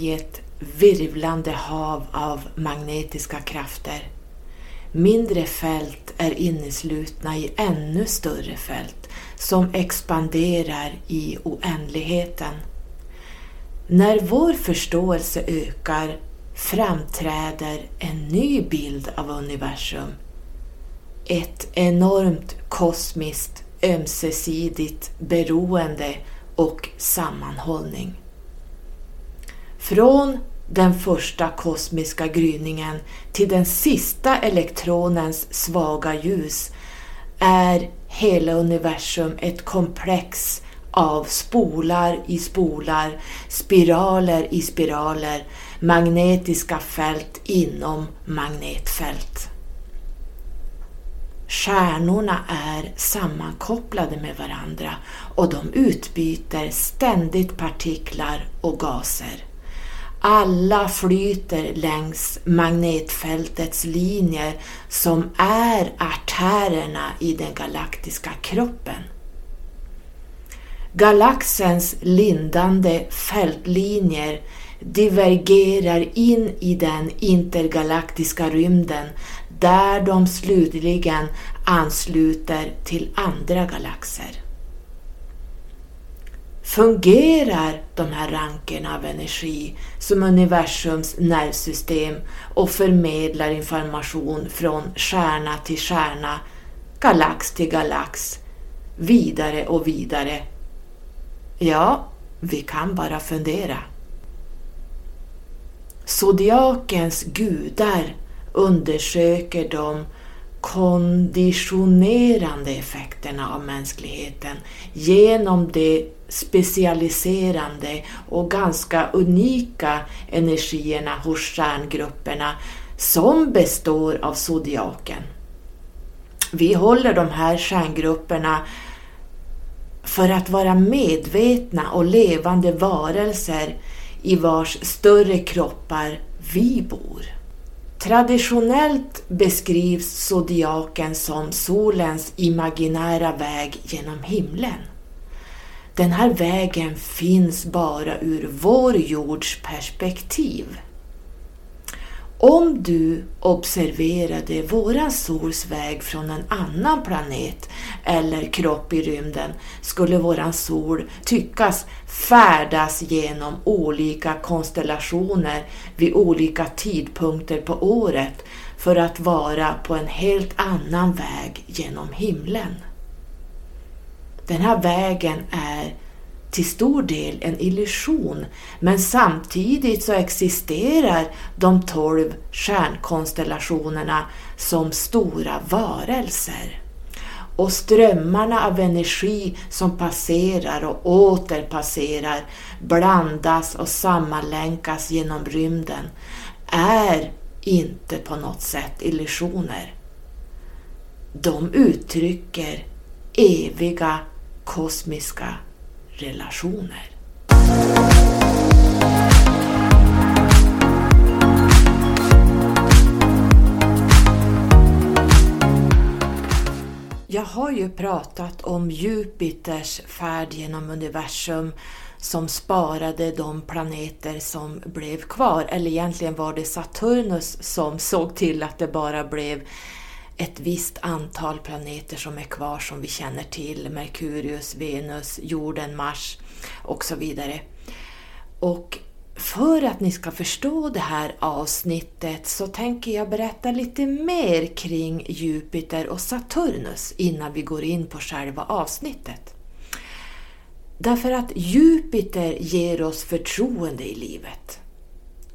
i ett virvlande hav av magnetiska krafter. Mindre fält är inneslutna i ännu större fält som expanderar i oändligheten. När vår förståelse ökar framträder en ny bild av universum. Ett enormt kosmiskt ömsesidigt beroende och sammanhållning. Från den första kosmiska gryningen till den sista elektronens svaga ljus är hela universum ett komplex av spolar i spolar, spiraler i spiraler, magnetiska fält inom magnetfält. Stjärnorna är sammankopplade med varandra och de utbyter ständigt partiklar och gaser. Alla flyter längs magnetfältets linjer som är artärerna i den galaktiska kroppen. Galaxens lindande fältlinjer divergerar in i den intergalaktiska rymden där de slutligen ansluter till andra galaxer. Fungerar de här rankerna av energi som universums nervsystem och förmedlar information från stjärna till stjärna, galax till galax, vidare och vidare? Ja, vi kan bara fundera. Zodiakens gudar undersöker de konditionerande effekterna av mänskligheten genom de specialiserande och ganska unika energierna hos stjärngrupperna som består av zodiaken. Vi håller de här stjärngrupperna för att vara medvetna och levande varelser i vars större kroppar vi bor. Traditionellt beskrivs zodiaken som solens imaginära väg genom himlen. Den här vägen finns bara ur vår jords perspektiv. Om du observerade våran sols väg från en annan planet eller kropp i rymden skulle våran sol tyckas färdas genom olika konstellationer vid olika tidpunkter på året för att vara på en helt annan väg genom himlen. Den här vägen är till stor del en illusion men samtidigt så existerar de tolv stjärnkonstellationerna som stora varelser. Och strömmarna av energi som passerar och åter passerar blandas och sammanlänkas genom rymden är inte på något sätt illusioner. De uttrycker eviga kosmiska relationer. Jag har ju pratat om Jupiters färd genom universum som sparade de planeter som blev kvar. Eller egentligen var det Saturnus som såg till att det bara blev ett visst antal planeter som är kvar som vi känner till. Merkurius, Venus, jorden, Mars och så vidare. Och för att ni ska förstå det här avsnittet så tänker jag berätta lite mer kring Jupiter och Saturnus innan vi går in på själva avsnittet. Därför att Jupiter ger oss förtroende i livet.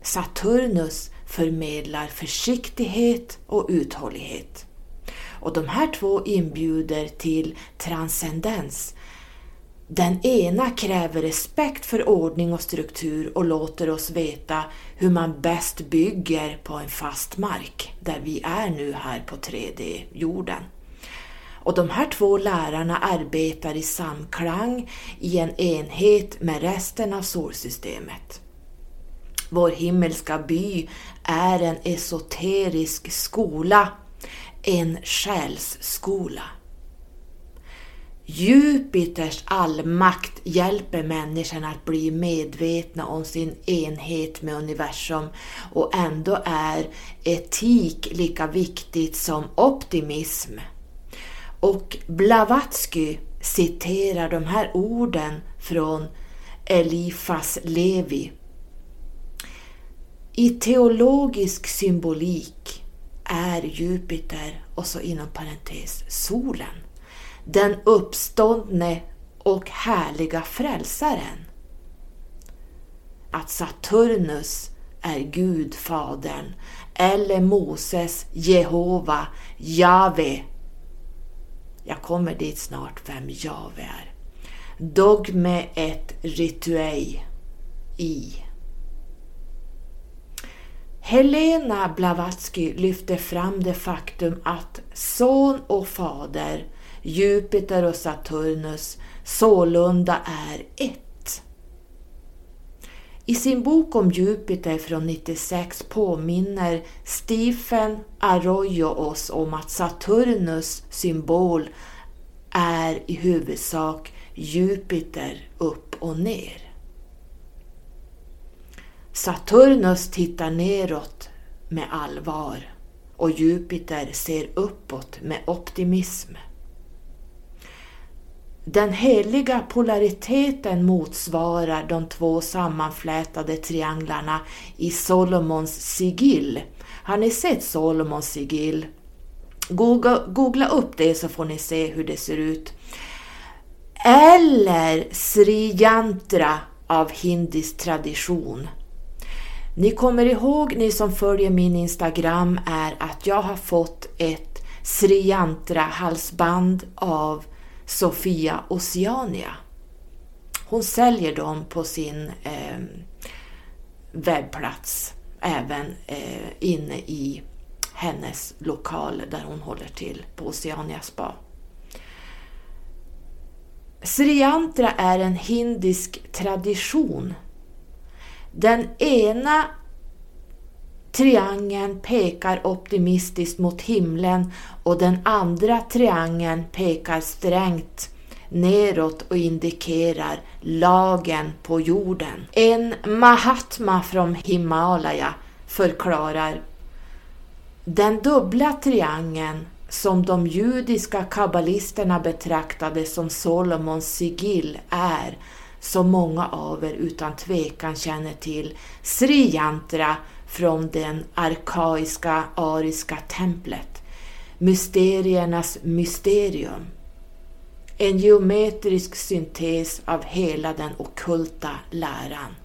Saturnus förmedlar försiktighet och uthållighet. Och de här två inbjuder till transcendens. Den ena kräver respekt för ordning och struktur och låter oss veta hur man bäst bygger på en fast mark, där vi är nu här på 3D-jorden. Och de här två lärarna arbetar i samklang i en enhet med resten av solsystemet. Vår himmelska by är en esoterisk skola en själsskola. Jupiters allmakt hjälper människan att bli medvetna om sin enhet med universum och ändå är etik lika viktigt som optimism. Och Blavatsky citerar de här orden från Elifas Levi. I teologisk symbolik är Jupiter, och så inom parentes, solen den uppståndne och härliga frälsaren. Att Saturnus är Gud, Fadern, eller Moses, Jehova, Jave. Jag kommer dit snart vem Jave är. Dogme ett rituei i. Helena Blavatsky lyfter fram det faktum att son och fader Jupiter och Saturnus sålunda är ett. I sin bok om Jupiter från 96 påminner Stephen Arroyo oss om att Saturnus symbol är i huvudsak Jupiter upp och ner. Saturnus tittar neråt med allvar och Jupiter ser uppåt med optimism. Den heliga polariteten motsvarar de två sammanflätade trianglarna i Solomons sigill. Har ni sett Solomons sigill? Googla, googla upp det så får ni se hur det ser ut. Eller Sri Yantra av hindisk tradition. Ni kommer ihåg, ni som följer min Instagram, är att jag har fått ett Sri Yantra halsband av Sofia Oceania. Hon säljer dem på sin eh, webbplats, även eh, inne i hennes lokal där hon håller till på Oceania Spa. Sriantra är en hindisk tradition. Den ena Triangeln pekar optimistiskt mot himlen och den andra triangeln pekar strängt neråt och indikerar lagen på jorden. En Mahatma från Himalaya förklarar den dubbla triangeln som de judiska kabbalisterna betraktade som Solomons sigill är, som många av er utan tvekan känner till, Sri Yantra från det arkaiska ariska templet, mysteriernas mysterium. En geometrisk syntes av hela den okulta läran.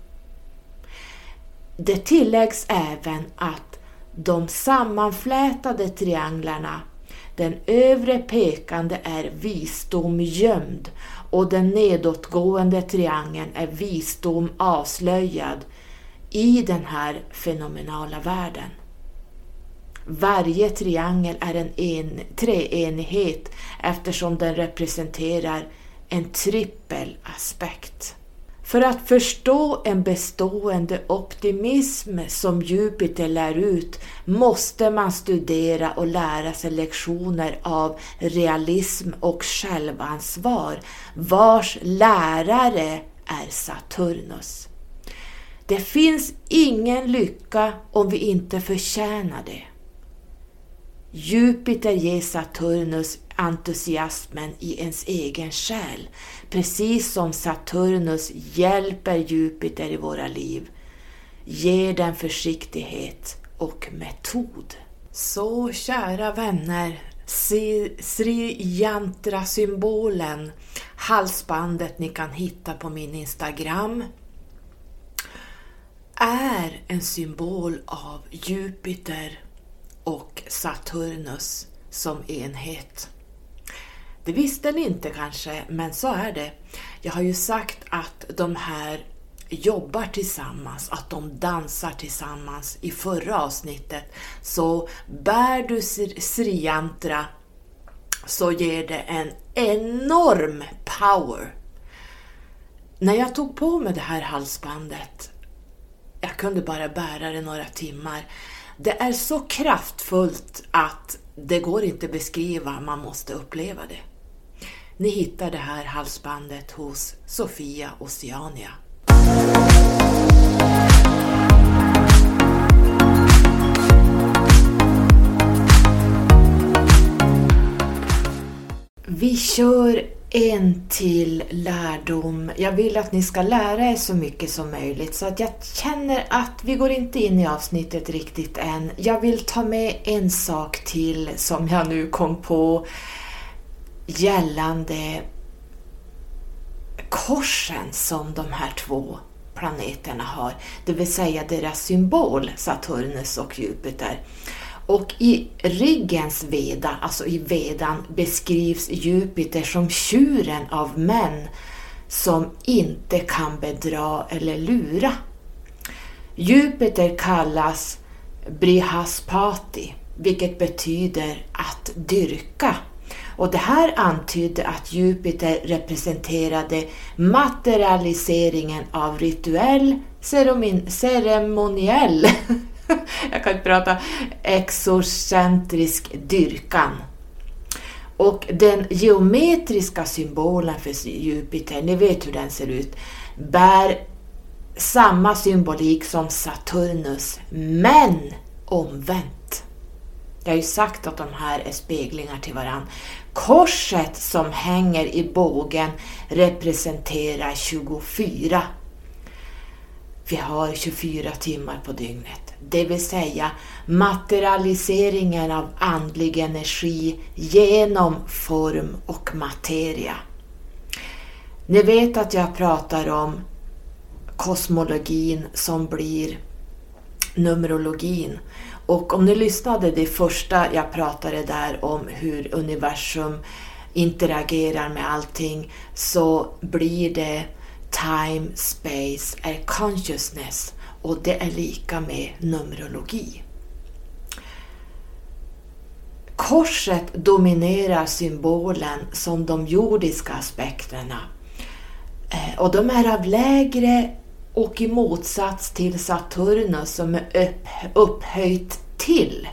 Det tilläggs även att de sammanflätade trianglarna, den övre pekande är visdom gömd och den nedåtgående triangeln är visdom avslöjad i den här fenomenala världen. Varje triangel är en, en treenighet eftersom den representerar en trippel aspekt. För att förstå en bestående optimism som Jupiter lär ut måste man studera och lära sig lektioner av realism och självansvar vars lärare är Saturnus. Det finns ingen lycka om vi inte förtjänar det. Jupiter ger Saturnus entusiasmen i ens egen själ, precis som Saturnus hjälper Jupiter i våra liv, ger den försiktighet och metod. Så kära vänner, Sri Yantra-symbolen, halsbandet ni kan hitta på min Instagram, är en symbol av Jupiter och Saturnus som enhet. Det visste ni inte kanske, men så är det. Jag har ju sagt att de här jobbar tillsammans, att de dansar tillsammans i förra avsnittet. Så bär du sriantra så ger det en enorm power. När jag tog på mig det här halsbandet jag kunde bara bära det några timmar. Det är så kraftfullt att det går inte att beskriva, man måste uppleva det. Ni hittar det här halsbandet hos Sofia Oceania. Vi kör en till lärdom. Jag vill att ni ska lära er så mycket som möjligt så att jag känner att vi går inte in i avsnittet riktigt än. Jag vill ta med en sak till som jag nu kom på gällande korsen som de här två planeterna har, det vill säga deras symbol Saturnus och Jupiter. Och i ryggens veda, alltså i vedan, beskrivs Jupiter som tjuren av män som inte kan bedra eller lura. Jupiter kallas Brihaspati, vilket betyder att dyrka. Och det här antydde att Jupiter representerade materialiseringen av rituell, ceremoniell jag kan inte prata, exocentrisk dyrkan. Och den geometriska symbolen för Jupiter, ni vet hur den ser ut, bär samma symbolik som Saturnus, men omvänt. Jag har ju sagt att de här är speglingar till varann. Korset som hänger i bågen representerar 24. Vi har 24 timmar på dygnet det vill säga materialiseringen av andlig energi genom form och materia. Ni vet att jag pratar om kosmologin som blir numerologin. Och om ni lyssnade det första jag pratade där om hur universum interagerar med allting så blir det time, space, är consciousness och det är lika med Numerologi. Korset dominerar symbolen som de jordiska aspekterna eh, och de är av lägre och i motsats till Saturnus som är upphöjt till.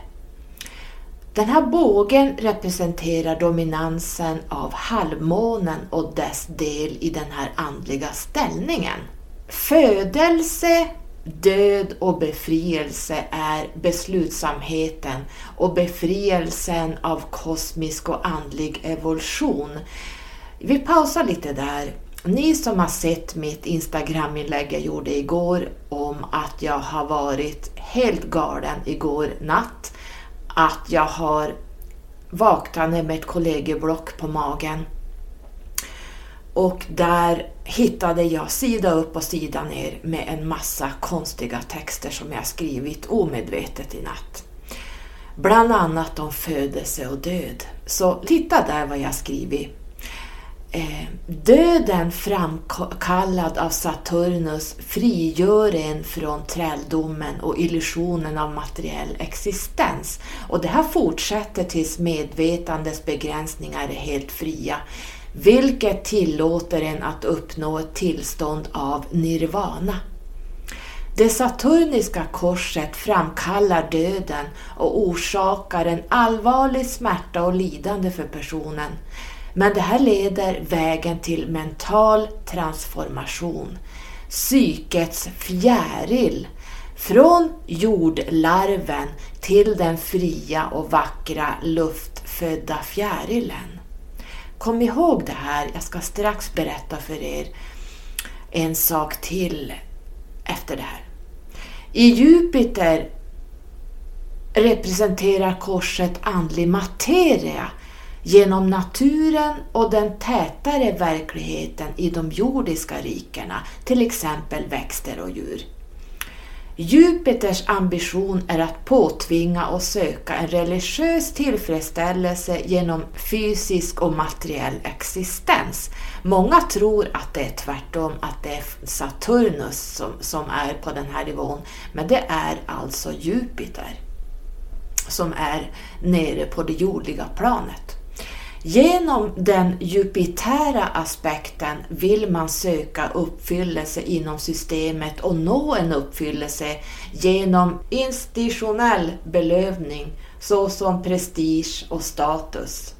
Den här bågen representerar dominansen av halvmånen och dess del i den här andliga ställningen. Födelse, Död och befrielse är beslutsamheten och befrielsen av kosmisk och andlig evolution. Vi pausar lite där. Ni som har sett mitt Instagram-inlägg jag gjorde igår om att jag har varit helt galen igår natt, att jag har vaknat med ett kollegieblock på magen och där hittade jag sida upp och sida ner med en massa konstiga texter som jag skrivit omedvetet i natt. Bland annat om födelse och död. Så titta där vad jag skrivit. Eh, döden framkallad av Saturnus frigör en från träldomen och illusionen av materiell existens. Och det här fortsätter tills medvetandets begränsningar är helt fria vilket tillåter en att uppnå ett tillstånd av nirvana. Det saturniska korset framkallar döden och orsakar en allvarlig smärta och lidande för personen. Men det här leder vägen till mental transformation. Psykets fjäril från jordlarven till den fria och vackra luftfödda fjärilen. Kom ihåg det här, jag ska strax berätta för er en sak till efter det här. I Jupiter representerar korset andlig materia genom naturen och den tätare verkligheten i de jordiska rikena, till exempel växter och djur. Jupiters ambition är att påtvinga och söka en religiös tillfredsställelse genom fysisk och materiell existens. Många tror att det är tvärtom, att det är Saturnus som, som är på den här nivån, men det är alltså Jupiter som är nere på det jordliga planet. Genom den jupitära aspekten vill man söka uppfyllelse inom systemet och nå en uppfyllelse genom institutionell belövning såsom prestige och status.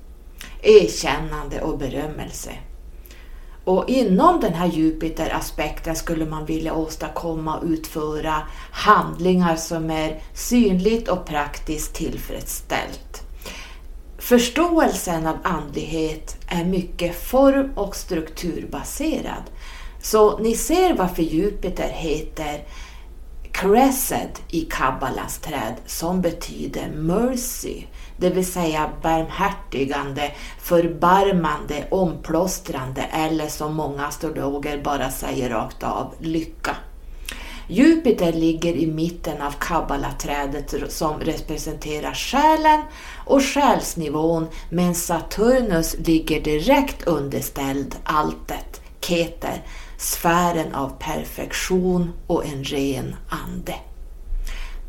erkännande och berömmelse. Och inom den här Jupiter-aspekten skulle man vilja åstadkomma och utföra handlingar som är synligt och praktiskt tillfredsställt. Förståelsen av andlighet är mycket form och strukturbaserad. Så ni ser varför Jupiter heter Cresced i Kabbalas träd som betyder mercy, det vill säga barmhärtigande, förbarmande, omplåstrande eller som många astrologer bara säger rakt av, lycka. Jupiter ligger i mitten av kabbalaträdet som representerar själen och själsnivån men Saturnus ligger direkt underställd alltet, Keter, sfären av perfektion och en ren ande.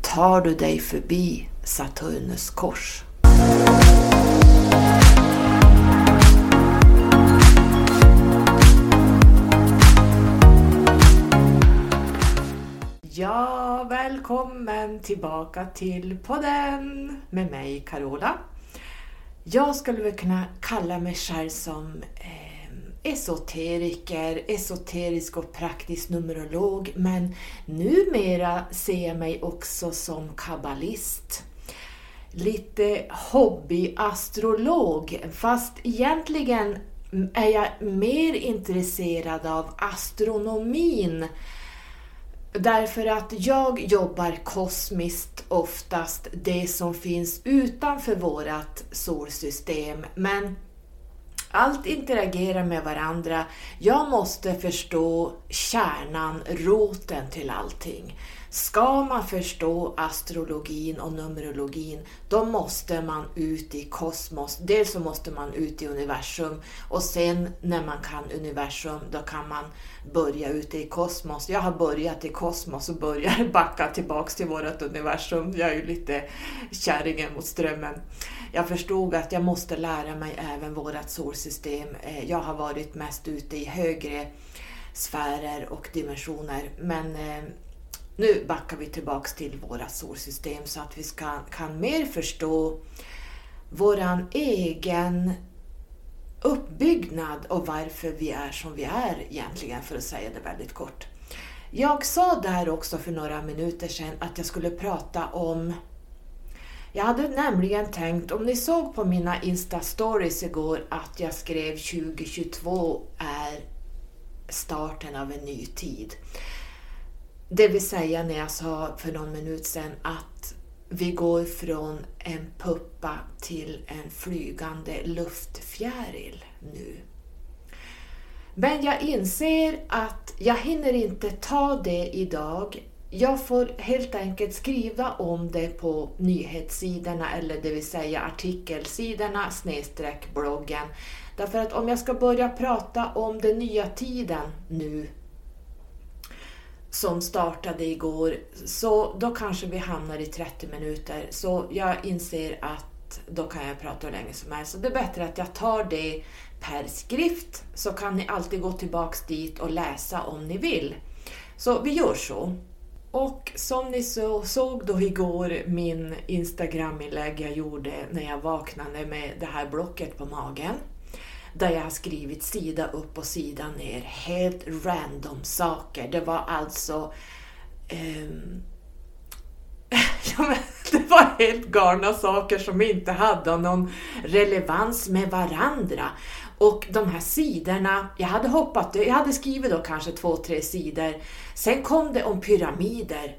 Tar du dig förbi Saturnus kors Ja, välkommen tillbaka till podden med mig Carola. Jag skulle väl kunna kalla mig själv som eh, esoteriker, esoterisk och praktisk numerolog, men numera ser jag mig också som kabbalist. Lite hobbyastrolog, fast egentligen är jag mer intresserad av astronomin Därför att jag jobbar kosmiskt oftast, det som finns utanför vårt solsystem. Men allt interagerar med varandra. Jag måste förstå kärnan, roten till allting. Ska man förstå astrologin och numerologin, då måste man ut i kosmos. Dels så måste man ut i universum och sen när man kan universum, då kan man börja ute i kosmos. Jag har börjat i kosmos och börjar backa tillbaks till vårt universum. Jag är ju lite kärringen mot strömmen. Jag förstod att jag måste lära mig även vårt solsystem. Eh, jag har varit mest ute i högre sfärer och dimensioner, men eh, nu backar vi tillbaks till våra solsystem så att vi ska, kan mer förstå våran egen uppbyggnad och varför vi är som vi är egentligen, för att säga det väldigt kort. Jag sa där också för några minuter sedan att jag skulle prata om jag hade nämligen tänkt, om ni såg på mina Insta-stories igår, att jag skrev 2022 är starten av en ny tid. Det vill säga när jag sa för någon minut sedan att vi går från en puppa till en flygande luftfjäril nu. Men jag inser att jag hinner inte ta det idag. Jag får helt enkelt skriva om det på nyhetssidorna eller det vill säga artikelsidorna snedstreck bloggen. Därför att om jag ska börja prata om den nya tiden nu som startade igår, så då kanske vi hamnar i 30 minuter. Så jag inser att då kan jag prata hur länge som helst. Så det är bättre att jag tar det per skrift, så kan ni alltid gå tillbaks dit och läsa om ni vill. Så vi gör så. Och som ni så, såg då igår min Instagram-inlägg jag gjorde när jag vaknade med det här blocket på magen där jag har skrivit sida upp och sida ner helt random saker. Det var alltså um, det var helt galna saker som inte hade någon relevans med varandra. Och de här sidorna, jag hade hoppat, jag hade skrivit då kanske två, tre sidor. Sen kom det om pyramider.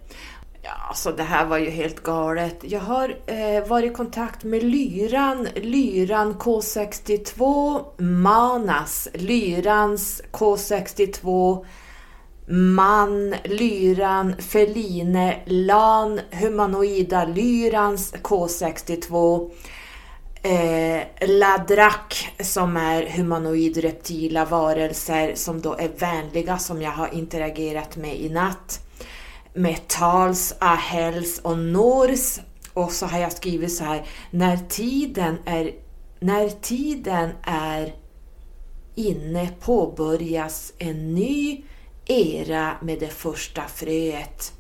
Ja, alltså det här var ju helt galet. Jag har eh, varit i kontakt med Lyran, Lyran K62, Manas, Lyrans K62, Man, Lyran, Feline, Lan, Humanoida, Lyrans K62, eh, Ladrak som är humanoid reptila varelser som då är vänliga som jag har interagerat med i natt. Metals, Ahels och Nors. Och så har jag skrivit så här, när tiden är, när tiden är inne påbörjas en ny era med det första fröet.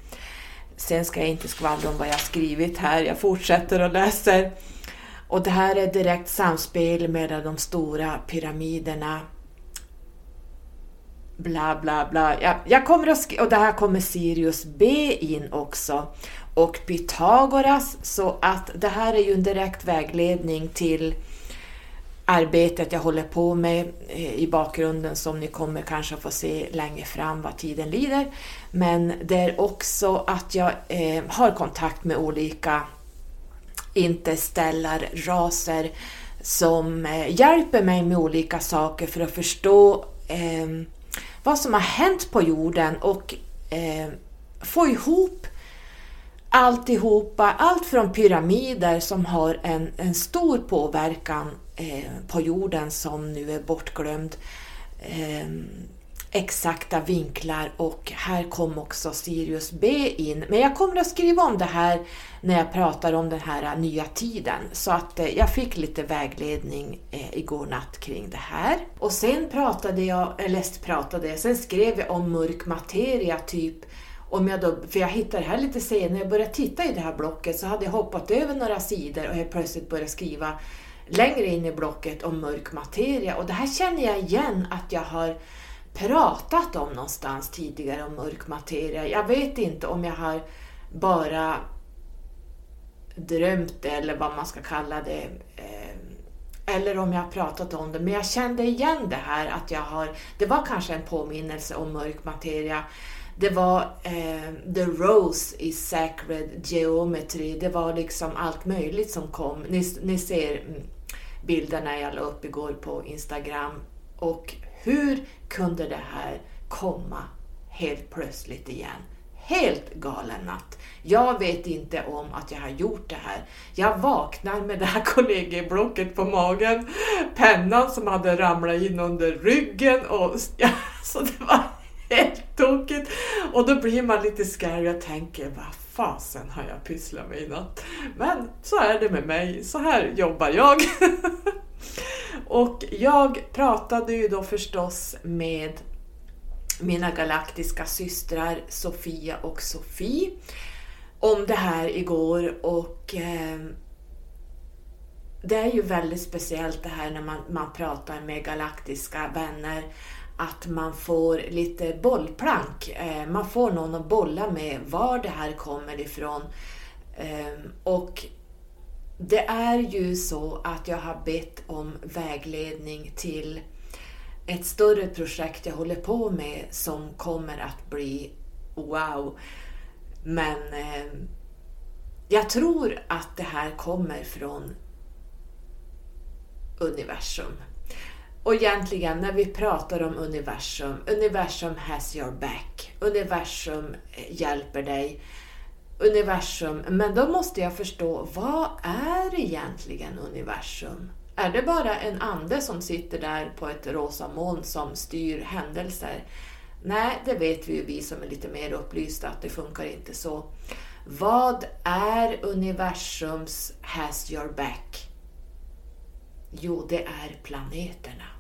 Sen ska jag inte skvallra om vad jag skrivit här, jag fortsätter och läser. Och det här är direkt samspel mellan de stora pyramiderna. Bla bla bla. Jag, jag kommer att och det här kommer Sirius B in också. Och Pythagoras, så att det här är ju en direkt vägledning till arbetet jag håller på med eh, i bakgrunden som ni kommer kanske få se längre fram vad tiden lider. Men det är också att jag eh, har kontakt med olika interstellar-raser som eh, hjälper mig med olika saker för att förstå eh, vad som har hänt på jorden och eh, få ihop alltihopa, allt från pyramider som har en, en stor påverkan eh, på jorden som nu är bortglömd, eh, exakta vinklar och här kom också Sirius B in. Men jag kommer att skriva om det här när jag pratar om den här nya tiden. Så att eh, jag fick lite vägledning eh, igår natt kring det här. Och sen pratade jag, eller pratade, sen skrev jag om mörk materia typ om jag då, för jag hittade det här lite senare, när jag började titta i det här blocket så hade jag hoppat över några sidor och helt plötsligt började skriva längre in i blocket om mörk materia. Och det här känner jag igen att jag har pratat om någonstans tidigare om mörk materia. Jag vet inte om jag har bara drömt det eller vad man ska kalla det. Eh, eller om jag har pratat om det, men jag kände igen det här att jag har, det var kanske en påminnelse om mörk materia. Det var eh, The Rose i Sacred Geometry, det var liksom allt möjligt som kom. Ni, ni ser mm, bilderna jag la upp igår på Instagram. Och hur kunde det här komma helt plötsligt igen? Helt galen natt. Jag vet inte om att jag har gjort det här. Jag vaknar med det här kollegieblocket på magen, pennan som hade ramlat in under ryggen och ja, så det var helt tokigt. Och då blir man lite scary och tänker, vad fasen har jag pysslat med i natt? Men så är det med mig, så här jobbar jag. och jag pratade ju då förstås med mina galaktiska systrar Sofia och Sofie om det här igår och eh, det är ju väldigt speciellt det här när man, man pratar med galaktiska vänner att man får lite bollplank. Eh, man får någon att bolla med var det här kommer ifrån. Eh, och det är ju så att jag har bett om vägledning till ett större projekt jag håller på med som kommer att bli wow. Men eh, jag tror att det här kommer från universum. Och egentligen när vi pratar om universum, universum has your back. Universum eh, hjälper dig. Universum, men då måste jag förstå, vad är egentligen universum? Är det bara en ande som sitter där på ett rosa moln som styr händelser? Nej, det vet vi ju vi som är lite mer upplysta att det funkar inte så. Vad är universums has your back? Jo, det är planeterna.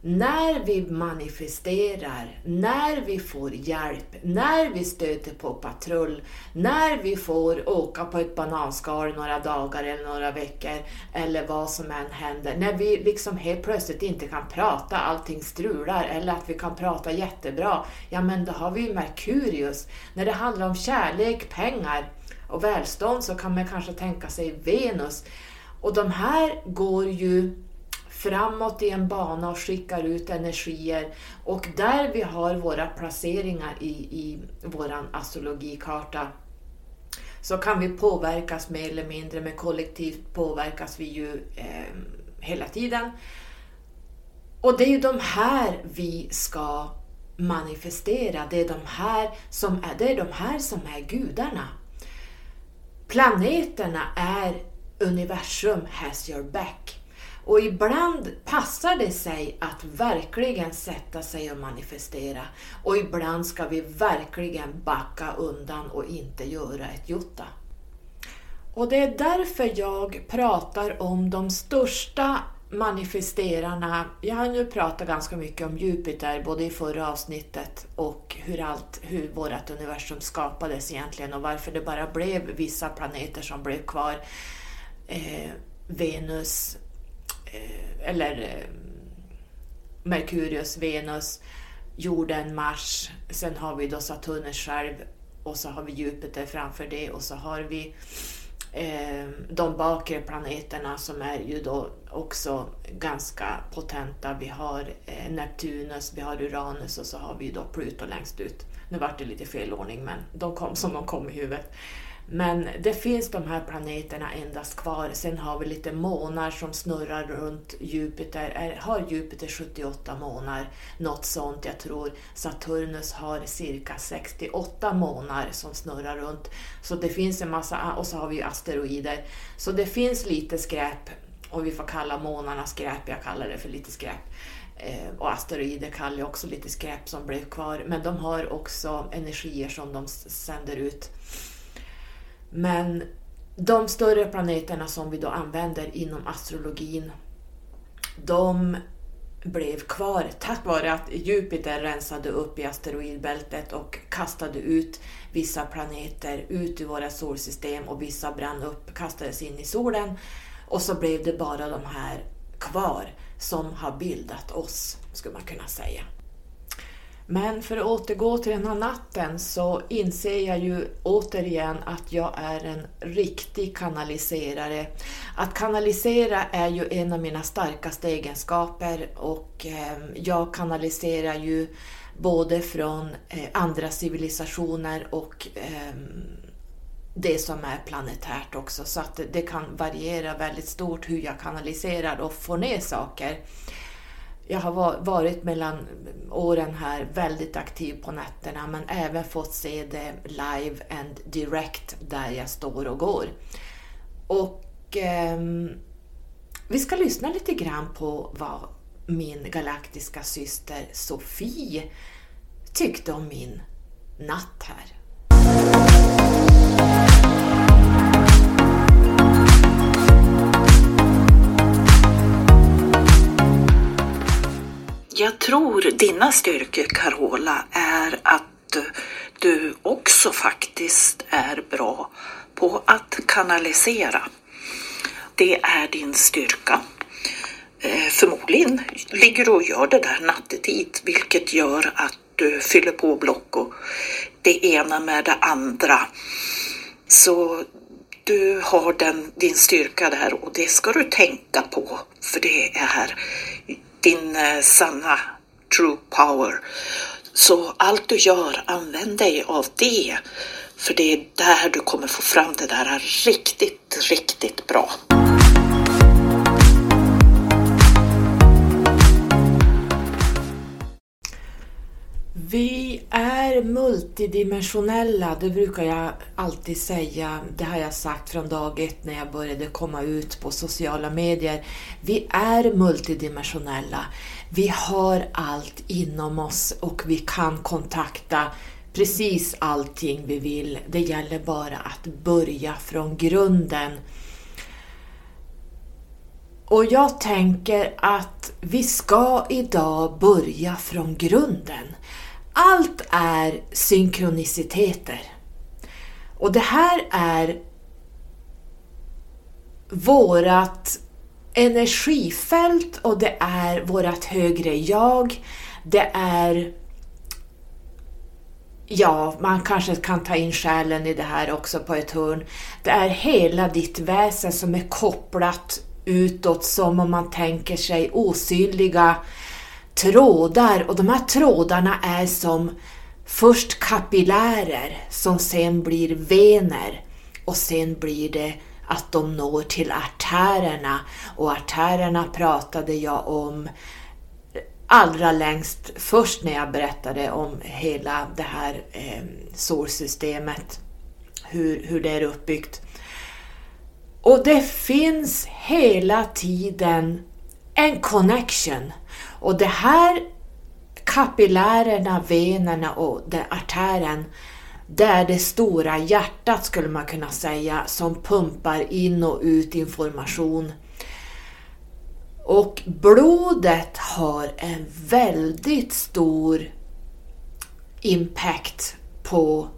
När vi manifesterar, när vi får hjälp, när vi stöter på patrull, när vi får åka på ett bananskal några dagar eller några veckor eller vad som än händer, när vi liksom helt plötsligt inte kan prata, allting strular eller att vi kan prata jättebra, ja men då har vi ju Merkurius. När det handlar om kärlek, pengar och välstånd så kan man kanske tänka sig Venus. Och de här går ju framåt i en bana och skickar ut energier. Och där vi har våra placeringar i, i vår astrologikarta så kan vi påverkas mer eller mindre, men kollektivt påverkas vi ju eh, hela tiden. Och det är ju de här vi ska manifestera, det är de här som är, det är, de här som är gudarna. Planeterna är universum has your back. Och ibland passar det sig att verkligen sätta sig och manifestera. Och ibland ska vi verkligen backa undan och inte göra ett jota. Och det är därför jag pratar om de största manifesterarna. Jag har nu pratat ganska mycket om Jupiter, både i förra avsnittet och hur, allt, hur vårt universum skapades egentligen och varför det bara blev vissa planeter som blev kvar. eh, Venus Eh, eller eh, Merkurius, Venus, jorden, Mars. Sen har vi då Saturnus själv och så har vi Jupiter framför det och så har vi eh, de bakre planeterna som är ju då också ganska potenta. Vi har eh, Neptunus, vi har Uranus och så har vi då Pluto längst ut. Nu vart det lite fel ordning men de kom som de kom i huvudet. Men det finns de här planeterna endast kvar. Sen har vi lite månar som snurrar runt Jupiter. Är, har Jupiter 78 månar? Något sånt. Jag tror Saturnus har cirka 68 månar som snurrar runt. Så det finns en massa, och så har vi ju asteroider. Så det finns lite skräp och vi får kalla månarna skräp, jag kallar det för lite skräp. Eh, och asteroider kallar jag också lite skräp som blev kvar. Men de har också energier som de sänder ut. Men de större planeterna som vi då använder inom astrologin, de blev kvar tack vare att Jupiter rensade upp i asteroidbältet och kastade ut vissa planeter ut ur våra solsystem och vissa brann upp, kastades in i solen och så blev det bara de här kvar som har bildat oss, skulle man kunna säga. Men för att återgå till den här natten så inser jag ju återigen att jag är en riktig kanaliserare. Att kanalisera är ju en av mina starkaste egenskaper och ehm, jag kanaliserar ju både från eh, andra civilisationer och ehm, det som är planetärt också, så att det kan variera väldigt stort hur jag kanaliserar och får ner saker jag har varit mellan åren här väldigt aktiv på nätterna men även fått se det live and direct där jag står och går. Och eh, vi ska lyssna lite grann på vad min galaktiska syster Sofie tyckte om min natt här. Jag tror dina styrkor, Carola, är att du också faktiskt är bra på att kanalisera. Det är din styrka. Eh, förmodligen ligger du och gör det där nattetid, vilket gör att du fyller på block och det ena med det andra. Så du har den, din styrka där och det ska du tänka på, för det är din eh, sanna true power. Så allt du gör, använd dig av det. För det är där du kommer få fram det där riktigt, riktigt bra. Vi är multidimensionella, det brukar jag alltid säga. Det har jag sagt från dag ett när jag började komma ut på sociala medier. Vi är multidimensionella. Vi har allt inom oss och vi kan kontakta precis allting vi vill. Det gäller bara att börja från grunden. Och jag tänker att vi ska idag börja från grunden. Allt är synkroniciteter. Och det här är vårat energifält och det är vårat högre jag. Det är Ja, man kanske kan ta in själen i det här också på ett hörn. Det är hela ditt väsen som är kopplat utåt som om man tänker sig osynliga trådar och de här trådarna är som först kapillärer som sen blir vener och sen blir det att de når till artärerna och artärerna pratade jag om allra längst först när jag berättade om hela det här eh, solsystemet, hur, hur det är uppbyggt. Och det finns hela tiden en connection och det här kapillärerna, venerna och det artären, det är det stora hjärtat skulle man kunna säga som pumpar in och ut information. Och blodet har en väldigt stor impact på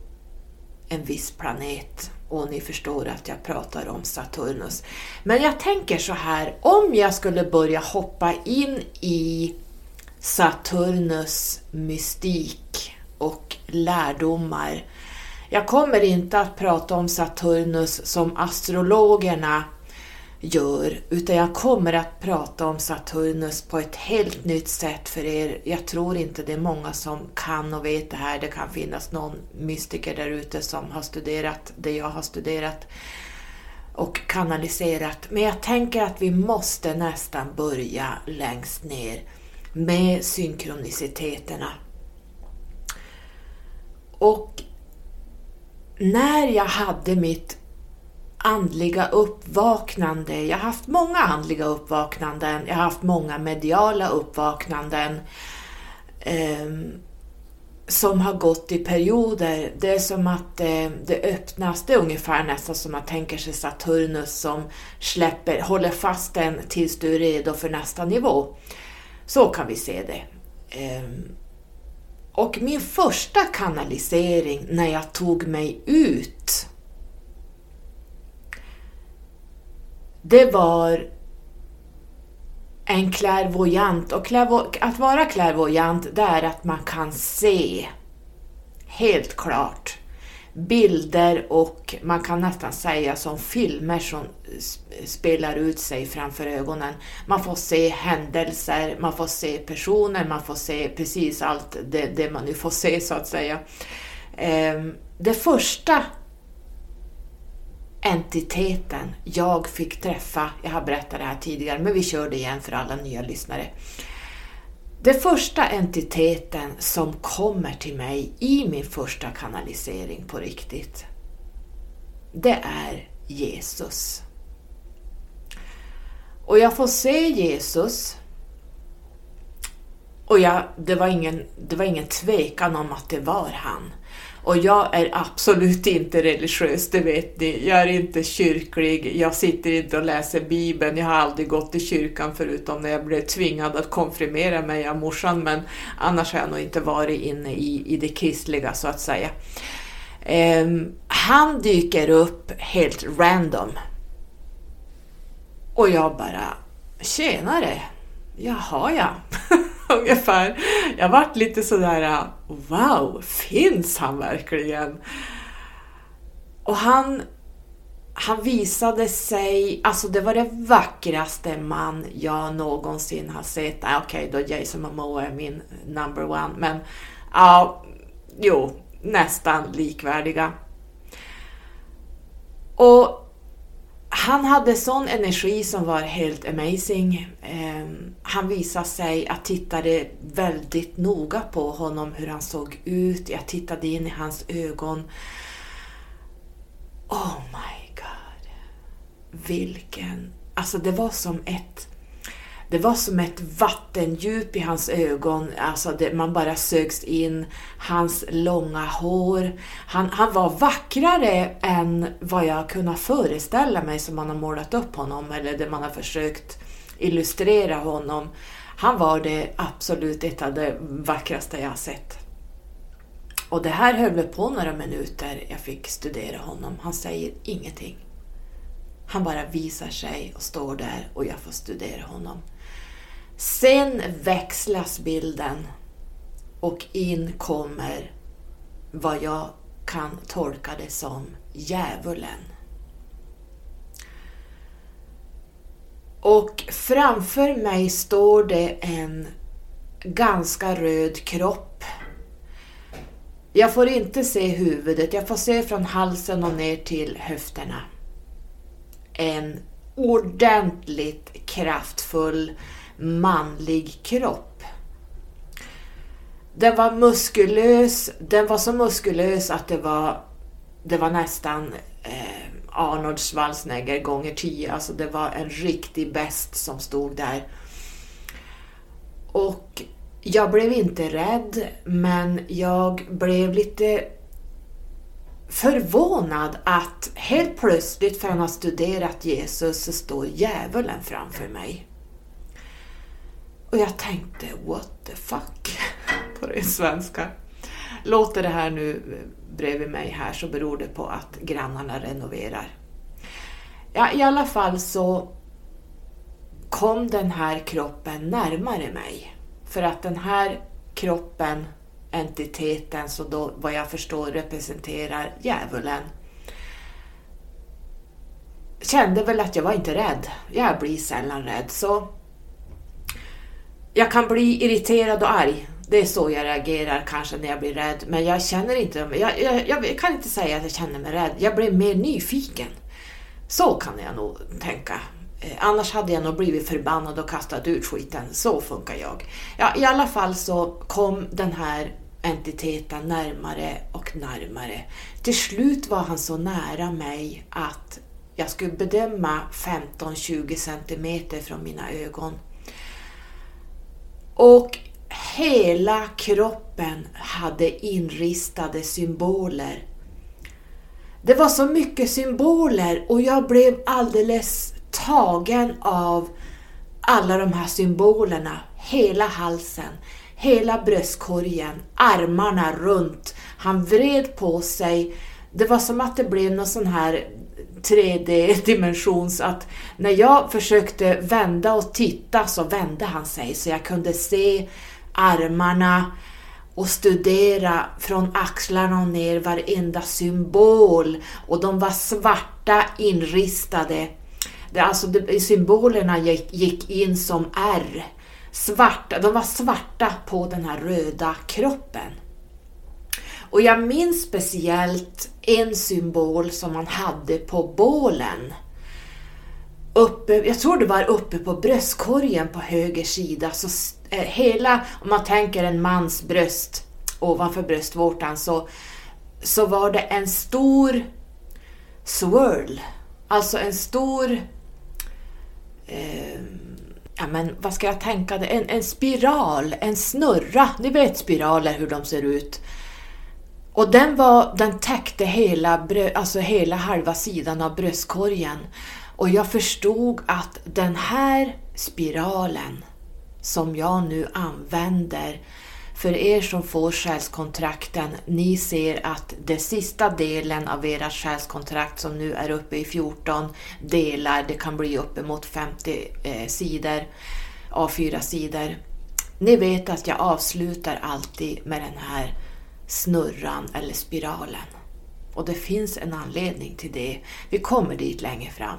en viss planet och ni förstår att jag pratar om Saturnus. Men jag tänker så här, om jag skulle börja hoppa in i Saturnus mystik och lärdomar. Jag kommer inte att prata om Saturnus som astrologerna gör, utan jag kommer att prata om Saturnus på ett helt nytt sätt för er. Jag tror inte det är många som kan och vet det här. Det kan finnas någon mystiker där ute som har studerat det jag har studerat och kanaliserat. Men jag tänker att vi måste nästan börja längst ner med synkroniciteterna. Och när jag hade mitt andliga uppvaknande. Jag har haft många andliga uppvaknanden, jag har haft många mediala uppvaknanden eh, som har gått i perioder. Det är som att eh, det öppnas, det är ungefär nästan som man tänker sig Saturnus som släpper, håller fast den tills du är redo för nästa nivå. Så kan vi se det. Eh, och min första kanalisering när jag tog mig ut det var en klärvoajant. Och att vara klärvoajant, det är att man kan se helt klart bilder och man kan nästan säga som filmer som spelar ut sig framför ögonen. Man får se händelser, man får se personer, man får se precis allt det, det man nu får se så att säga. Ehm, det första entiteten jag fick träffa, jag har berättat det här tidigare men vi kör det igen för alla nya lyssnare. Den första entiteten som kommer till mig i min första kanalisering på riktigt, det är Jesus. Och jag får se Jesus och jag, det, var ingen, det var ingen tvekan om att det var han. Och jag är absolut inte religiös, det vet ni. Jag är inte kyrklig, jag sitter inte och läser Bibeln, jag har aldrig gått i kyrkan förutom när jag blev tvingad att konfirmera mig av morsan, men annars har jag nog inte varit inne i, i det kristliga så att säga. Um, han dyker upp helt random. Och jag bara, tjenare, jaha ja. ungefär. Jag vart lite sådär, wow, finns han verkligen? Och han, han visade sig, alltså det var det vackraste man jag någonsin har sett. Ah, Okej, okay, då Jason Momoa är min number one, men ja, jo, nästan likvärdiga. Och han hade sån energi som var helt amazing. Ehm, han visade sig, jag tittade väldigt noga på honom, hur han såg ut. Jag tittade in i hans ögon. Oh my god. Vilken... Alltså det var som ett det var som ett vattendjup i hans ögon, alltså det, man bara sögs in. Hans långa hår. Han, han var vackrare än vad jag kunnat föreställa mig som man har målat upp honom eller det man har försökt illustrera honom. Han var det absolut ett av det vackraste jag har sett. Och det här höll väl på några minuter jag fick studera honom. Han säger ingenting. Han bara visar sig och står där och jag får studera honom. Sen växlas bilden och in kommer vad jag kan tolka det som djävulen. Och framför mig står det en ganska röd kropp. Jag får inte se huvudet, jag får se från halsen och ner till höfterna. En ordentligt kraftfull manlig kropp. Den var muskulös, den var så muskulös att det var, det var nästan eh, Arnold Schwarzenegger gånger tio. Alltså det var en riktig best som stod där. Och jag blev inte rädd, men jag blev lite förvånad att helt plötsligt, för han har studerat Jesus, så står djävulen framför mig. Och jag tänkte, what the fuck, på det svenska. låter det här nu bredvid mig här så beror det på att grannarna renoverar. Ja, i alla fall så kom den här kroppen närmare mig. För att den här kroppen, entiteten, så då vad jag förstår representerar djävulen, kände väl att jag var inte rädd. Jag blir sällan rädd. Så jag kan bli irriterad och arg. Det är så jag reagerar kanske när jag blir rädd. Men jag känner inte... Jag, jag, jag kan inte säga att jag känner mig rädd. Jag blir mer nyfiken. Så kan jag nog tänka. Eh, annars hade jag nog blivit förbannad och kastat ut skiten. Så funkar jag. Ja, I alla fall så kom den här entiteten närmare och närmare. Till slut var han så nära mig att jag skulle bedöma 15-20 centimeter från mina ögon. Och hela kroppen hade inristade symboler. Det var så mycket symboler och jag blev alldeles tagen av alla de här symbolerna. Hela halsen, hela bröstkorgen, armarna runt. Han vred på sig. Det var som att det blev någon sån här 3D-dimensions att när jag försökte vända och titta så vände han sig så jag kunde se armarna och studera från axlarna och ner varenda symbol och de var svarta inristade. Det, alltså det, symbolerna gick, gick in som R. Svarta, de var svarta på den här röda kroppen. Och jag minns speciellt en symbol som man hade på bålen. Uppe, jag tror det var uppe på bröstkorgen på höger sida. Så eh, hela, om man tänker en mans bröst ovanför bröstvårtan så, så var det en stor swirl. Alltså en stor... Eh, ja men vad ska jag tänka? En, en spiral, en snurra. Ni vet spiraler hur de ser ut. Och den, var, den täckte hela, alltså hela halva sidan av bröstkorgen. Och jag förstod att den här spiralen som jag nu använder för er som får själskontrakten, ni ser att den sista delen av era själskontrakt som nu är uppe i 14 delar, det kan bli uppemot 50 eh, sidor, A4 sidor. Ni vet att jag avslutar alltid med den här snurran eller spiralen. Och det finns en anledning till det. Vi kommer dit längre fram.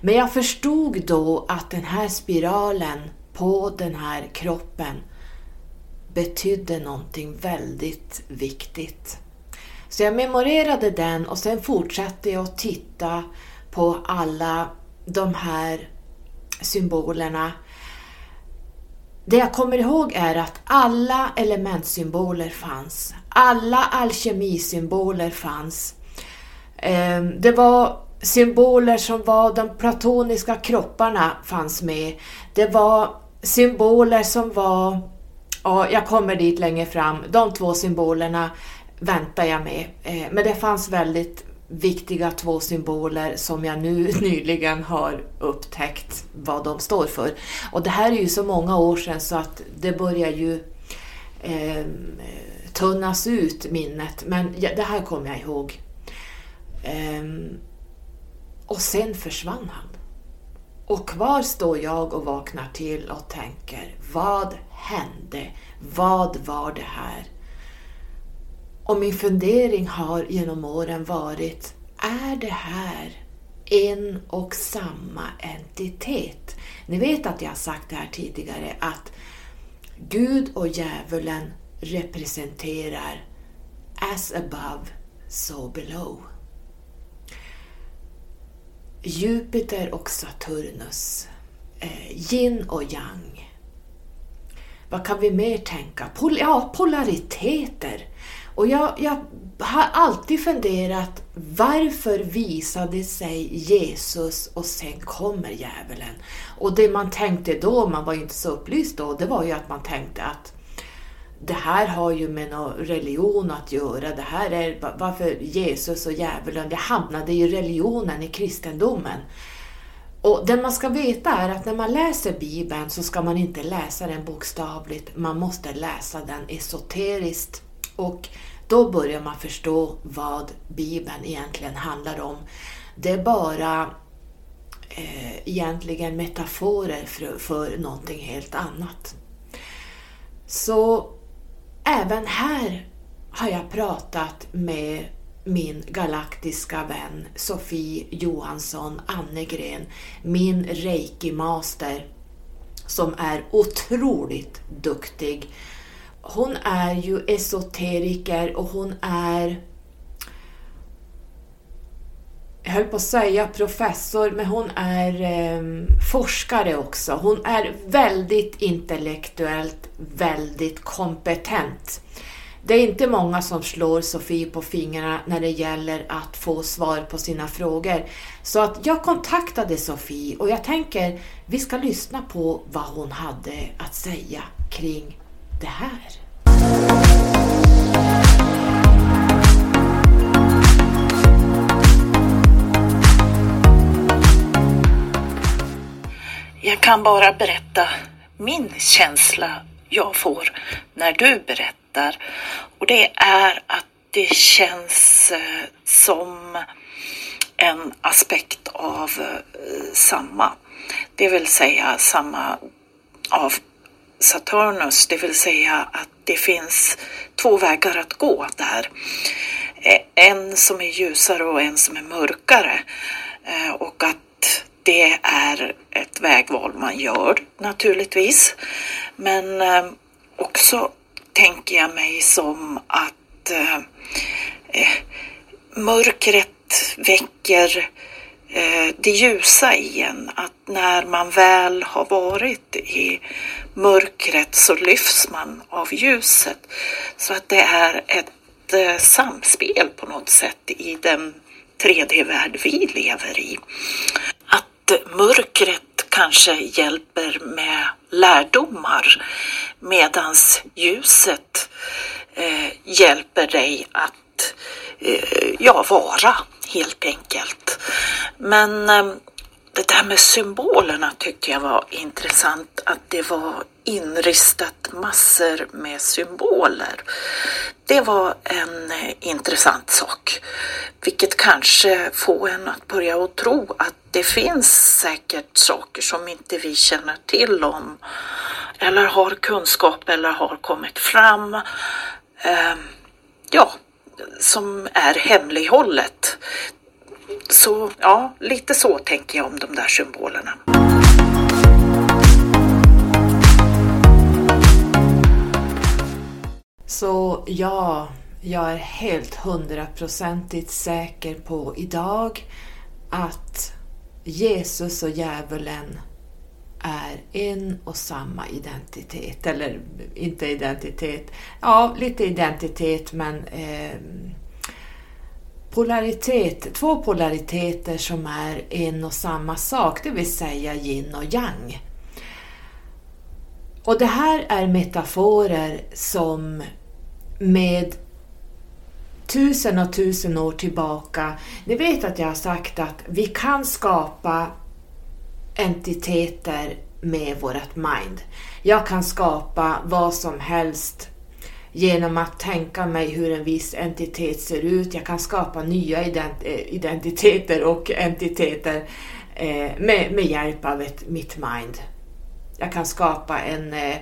Men jag förstod då att den här spiralen på den här kroppen betydde någonting väldigt viktigt. Så jag memorerade den och sen fortsatte jag att titta på alla de här symbolerna det jag kommer ihåg är att alla elementsymboler fanns. Alla alkemisymboler fanns. Ehm, det var symboler som var de platoniska kropparna fanns med. Det var symboler som var, ja, jag kommer dit längre fram, de två symbolerna väntar jag med. Ehm, men det fanns väldigt viktiga två symboler som jag nu nyligen har upptäckt vad de står för. Och det här är ju så många år sedan så att det börjar ju eh, tunnas ut minnet, men ja, det här kommer jag ihåg. Eh, och sen försvann han. Och kvar står jag och vaknar till och tänker, vad hände? Vad var det här? Och min fundering har genom åren varit, är det här en och samma entitet? Ni vet att jag har sagt det här tidigare, att Gud och djävulen representerar as above, so below. Jupiter och Saturnus, eh, yin och yang. Vad kan vi mer tänka? Pol ja, polariteter. Och jag, jag har alltid funderat varför visade sig Jesus och sen kommer djävulen? Och det man tänkte då, man var ju inte så upplyst då, det var ju att man tänkte att det här har ju med någon religion att göra. Det här är varför Jesus och djävulen, det hamnade i religionen, i kristendomen. Och det man ska veta är att när man läser Bibeln så ska man inte läsa den bokstavligt, man måste läsa den esoteriskt Och då börjar man förstå vad Bibeln egentligen handlar om. Det är bara eh, egentligen metaforer för, för någonting helt annat. Så även här har jag pratat med min galaktiska vän Sofie Johansson Annegren, min reiki-master som är otroligt duktig. Hon är ju esoteriker och hon är jag höll på att säga professor, men hon är eh, forskare också. Hon är väldigt intellektuellt, väldigt kompetent. Det är inte många som slår Sofie på fingrarna när det gäller att få svar på sina frågor. Så att jag kontaktade Sofie och jag tänker vi ska lyssna på vad hon hade att säga kring det här. Jag kan bara berätta min känsla jag får när du berättar. Och det är att det känns eh, som en aspekt av eh, samma, det vill säga samma av Saturnus, det vill säga att det finns två vägar att gå där. Eh, en som är ljusare och en som är mörkare. Och att det är ett vägval man gör naturligtvis. Men eh, också tänker jag mig som att eh, eh, mörkret väcker eh, det ljusa igen. Att när man väl har varit i mörkret så lyfts man av ljuset. Så att det är ett eh, samspel på något sätt i den 3D-värld vi lever i. Att mörkret kanske hjälper med lärdomar medans ljuset eh, hjälper dig att eh, ja, vara helt enkelt. Men eh, det där med symbolerna tyckte jag var intressant, att det var inristat massor med symboler. Det var en eh, intressant sak, vilket kanske får en att börja att tro att det finns säkert saker som inte vi känner till om eller har kunskap eller har kommit fram. Eh, ja, som är hemlighållet. Så ja, lite så tänker jag om de där symbolerna. Så ja, jag är helt hundraprocentigt säker på idag att Jesus och djävulen är en och samma identitet. Eller inte identitet, ja lite identitet men eh, polaritet, två polariteter som är en och samma sak, det vill säga yin och yang. Och det här är metaforer som med tusen och tusen år tillbaka, ni vet att jag har sagt att vi kan skapa entiteter med vårt mind. Jag kan skapa vad som helst genom att tänka mig hur en viss entitet ser ut. Jag kan skapa nya ident eh, identiteter och entiteter eh, med, med hjälp av ett, mitt mind. Jag kan skapa en eh,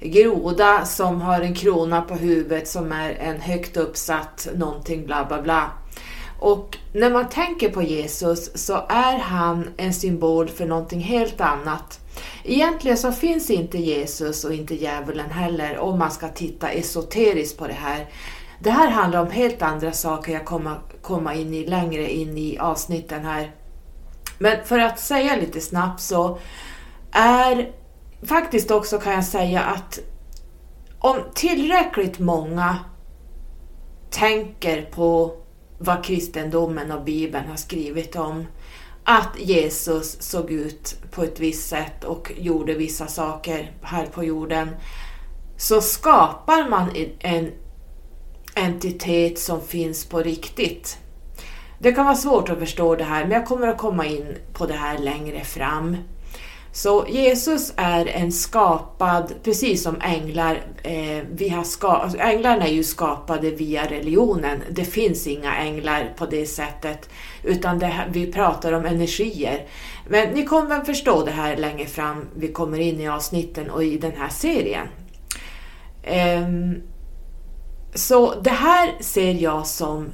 groda som har en krona på huvudet som är en högt uppsatt någonting bla bla bla. Och när man tänker på Jesus så är han en symbol för någonting helt annat. Egentligen så finns inte Jesus och inte djävulen heller om man ska titta esoteriskt på det här. Det här handlar om helt andra saker jag kommer komma in i längre in i avsnitten här. Men för att säga lite snabbt så är faktiskt också kan jag säga att om tillräckligt många tänker på vad kristendomen och Bibeln har skrivit om att Jesus såg ut på ett visst sätt och gjorde vissa saker här på jorden så skapar man en entitet som finns på riktigt. Det kan vara svårt att förstå det här men jag kommer att komma in på det här längre fram. Så Jesus är en skapad, precis som änglar, eh, vi har ska, alltså änglarna är ju skapade via religionen. Det finns inga änglar på det sättet, utan det, vi pratar om energier. Men ni kommer förstå det här längre fram, vi kommer in i avsnitten och i den här serien. Eh, så det här ser jag som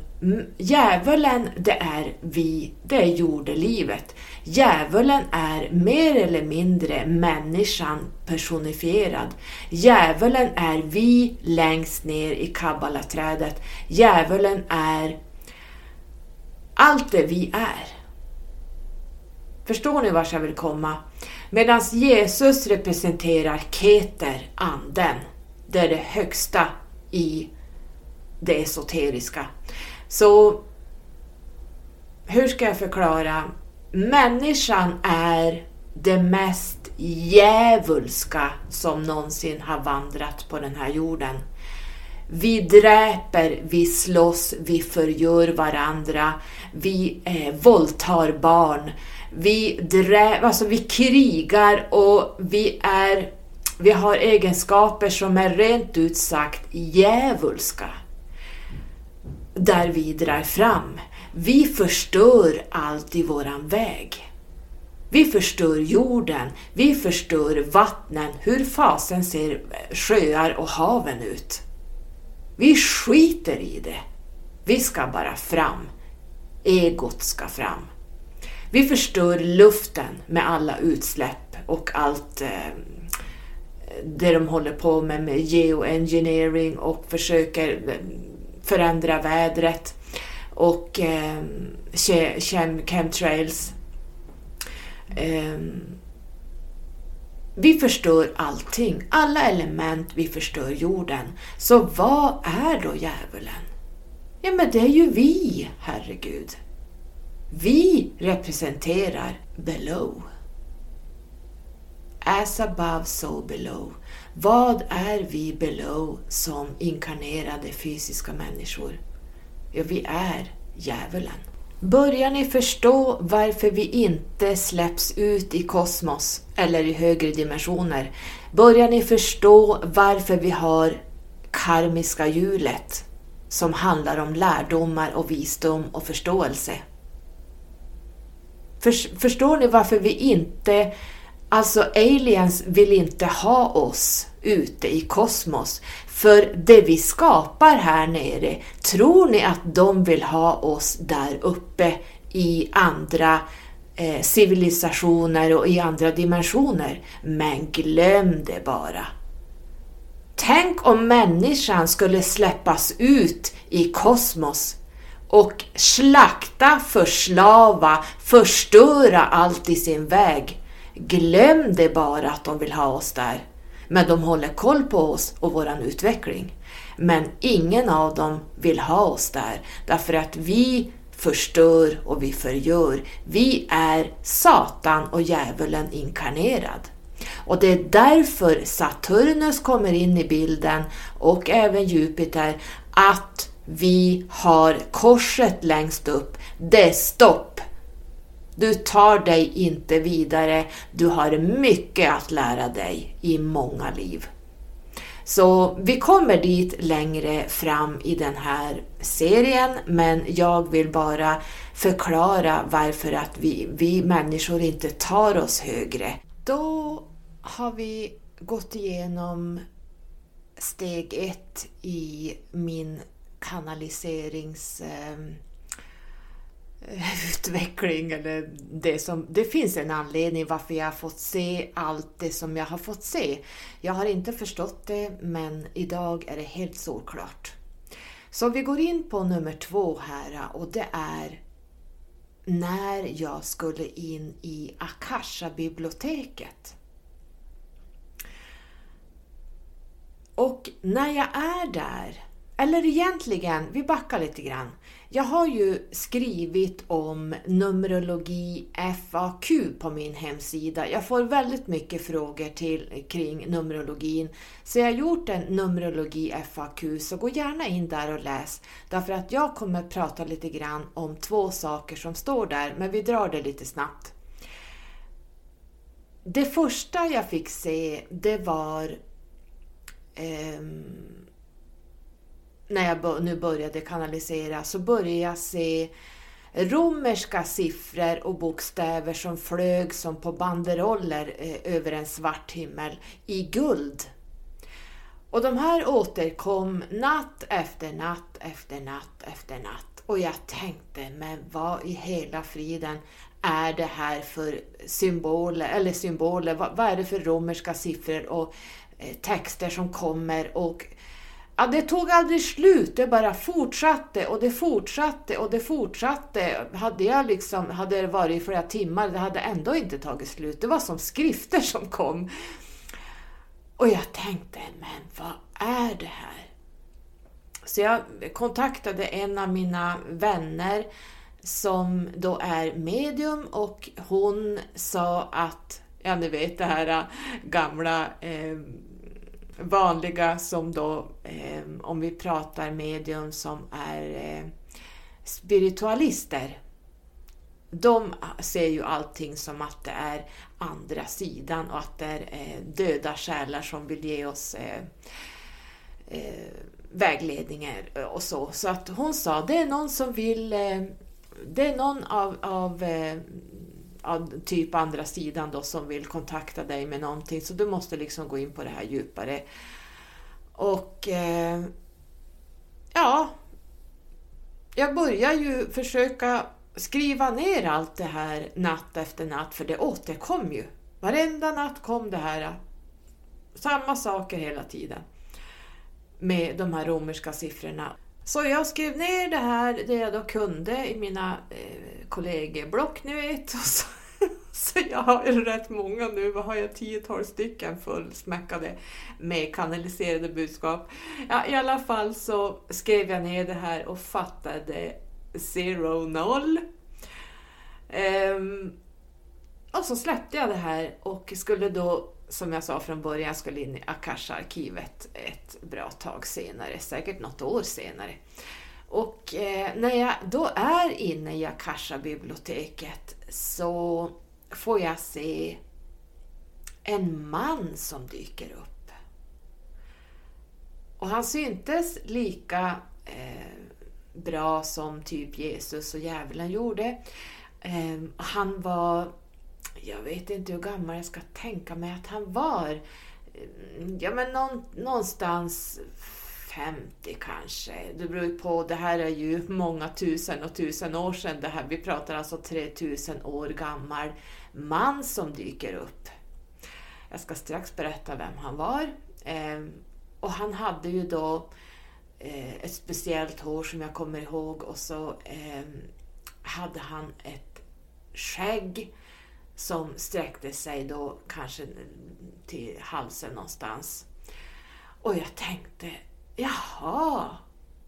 Djävulen, det är vi, det är jordelivet. Djävulen är mer eller mindre människan personifierad. Djävulen är vi längst ner i kabbalaträdet. Djävulen är allt det vi är. Förstår ni vart jag vill komma? Medan Jesus representerar Keter, anden. Det är det högsta i det esoteriska. Så hur ska jag förklara? Människan är det mest djävulska som någonsin har vandrat på den här jorden. Vi dräper, vi slåss, vi förgör varandra, vi eh, våldtar barn, vi, drä, alltså vi krigar och vi, är, vi har egenskaper som är rent ut sagt djävulska där vi drar fram. Vi förstör allt i våran väg. Vi förstör jorden, vi förstör vattnen. Hur fasen ser sjöar och haven ut? Vi skiter i det. Vi ska bara fram. Egot ska fram. Vi förstör luften med alla utsläpp och allt eh, det de håller på med med geoengineering och försöker eh, förändra vädret och eh, chemtrails. Eh, vi förstör allting, alla element, vi förstör jorden. Så vad är då djävulen? Ja, men det är ju vi, herregud. Vi representerar below. As above, so below. Vad är vi below som inkarnerade fysiska människor? Ja, vi är djävulen. Börjar ni förstå varför vi inte släpps ut i kosmos eller i högre dimensioner? Börjar ni förstå varför vi har karmiska hjulet som handlar om lärdomar och visdom och förståelse? Förstår ni varför vi inte Alltså aliens vill inte ha oss ute i kosmos. För det vi skapar här nere, tror ni att de vill ha oss där uppe i andra eh, civilisationer och i andra dimensioner? Men glöm det bara. Tänk om människan skulle släppas ut i kosmos och slakta, förslava, förstöra allt i sin väg Glöm det bara att de vill ha oss där. Men de håller koll på oss och våran utveckling. Men ingen av dem vill ha oss där därför att vi förstör och vi förgör. Vi är Satan och djävulen inkarnerad. Och det är därför Saturnus kommer in i bilden och även Jupiter, att vi har korset längst upp. Det är stopp. Du tar dig inte vidare, du har mycket att lära dig i många liv. Så vi kommer dit längre fram i den här serien, men jag vill bara förklara varför att vi, vi människor inte tar oss högre. Då har vi gått igenom steg ett i min kanaliserings eh, Eh, utveckling eller det som... Det finns en anledning varför jag har fått se allt det som jag har fått se. Jag har inte förstått det, men idag är det helt solklart. Så vi går in på nummer två här och det är när jag skulle in i Akasha-biblioteket. Och när jag är där, eller egentligen, vi backar lite grann. Jag har ju skrivit om Numerologi FAQ på min hemsida. Jag får väldigt mycket frågor till, kring Numerologin. Så jag har gjort en Numerologi FAQ, så gå gärna in där och läs. Därför att jag kommer prata lite grann om två saker som står där, men vi drar det lite snabbt. det första jag fick se, det var ehm, när jag nu började kanalisera, så började jag se romerska siffror och bokstäver som flög som på banderoller eh, över en svart himmel i guld. Och de här återkom natt efter natt efter natt efter natt. Och jag tänkte, men vad i hela friden är det här för symboler, eller symboler, vad, vad är det för romerska siffror och eh, texter som kommer och Ja, det tog aldrig slut, det bara fortsatte och det fortsatte och det fortsatte. Hade, jag liksom, hade det varit i flera timmar, det hade ändå inte tagit slut. Det var som skrifter som kom. Och jag tänkte, men vad är det här? Så jag kontaktade en av mina vänner som då är medium och hon sa att, ja ni vet det här äh, gamla eh, vanliga som då, eh, om vi pratar medium som är eh, spiritualister, de ser ju allting som att det är andra sidan och att det är eh, döda själar som vill ge oss eh, eh, vägledningar och så. Så att hon sa, det är någon som vill, eh, det är någon av, av eh, typ andra sidan då som vill kontakta dig med någonting så du måste liksom gå in på det här djupare. Och eh, ja, jag börjar ju försöka skriva ner allt det här natt efter natt för det återkom ju. Varenda natt kom det här. Eh, samma saker hela tiden. Med de här romerska siffrorna. Så jag skrev ner det här, det jag då kunde i mina eh, kollegieblock, ni vet. Och så, så jag har rätt många nu, vad har jag, 10-12 stycken fullsmäckade med kanaliserade budskap. Ja, I alla fall så skrev jag ner det här och fattade zero noll. Um, och så släppte jag det här och skulle då som jag sa från början, jag skulle in i Akasha-arkivet ett bra tag senare, säkert något år senare. Och eh, när jag då är inne i Akasha-biblioteket så får jag se en man som dyker upp. Och han syntes lika eh, bra som typ Jesus och djävulen gjorde. Eh, han var jag vet inte hur gammal jag ska tänka mig att han var. Ehm, ja men någon, någonstans 50 kanske. Det beror ju på, det här är ju många tusen och tusen år sedan. Det här, vi pratar alltså 3000 år gammal man som dyker upp. Jag ska strax berätta vem han var. Eh, och han hade ju då eh, ett speciellt hår som jag kommer ihåg och så eh, hade han ett skägg som sträckte sig då kanske till halsen någonstans. Och jag tänkte, jaha,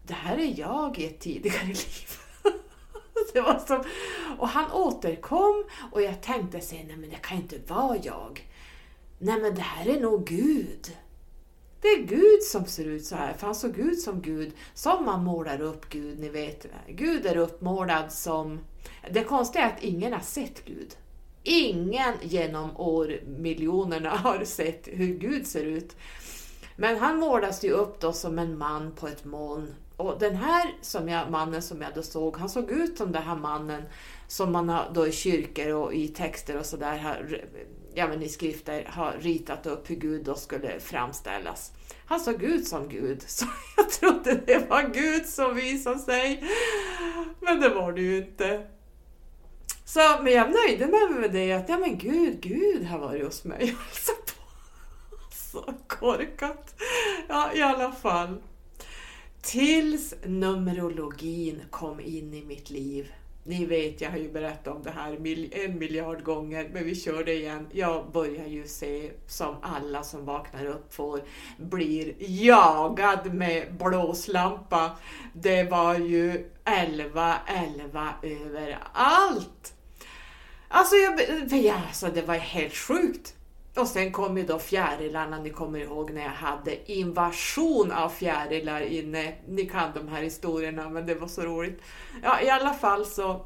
det här är jag i ett tidigare liv. det var som, och han återkom och jag tänkte sig, nej men det kan inte vara jag. Nej men det här är nog Gud. Det är Gud som ser ut så här, för han såg ut som Gud, som man målar upp Gud, ni vet. Gud är uppmålad som... Det konstiga är att ingen har sett Gud. Ingen genom årmiljonerna har sett hur Gud ser ut. Men han målas ju upp då som en man på ett moln. Och den här som jag, mannen som jag då såg, han såg ut som den här mannen som man har då i kyrkor och i texter och sådär, ja men i skrifter, har ritat upp hur Gud då skulle framställas. Han såg ut som Gud, så jag trodde det var Gud som visade sig. Men det var det ju inte. Så, men jag nöjde mig med det att, ja men gud, gud har varit hos mig Alltså, på. Så korkat. Ja, i alla fall. Tills Numerologin kom in i mitt liv. Ni vet, jag har ju berättat om det här en miljard gånger, men vi kör det igen. Jag börjar ju se, som alla som vaknar upp får, blir jagad med blåslampa. Det var ju 11, 11 överallt. Alltså, jag, ja, alltså det var helt sjukt. Och sen kom ju då fjärilarna, ni kommer ihåg när jag hade invasion av fjärilar inne. Ni kan de här historierna, men det var så roligt. Ja, i alla fall så...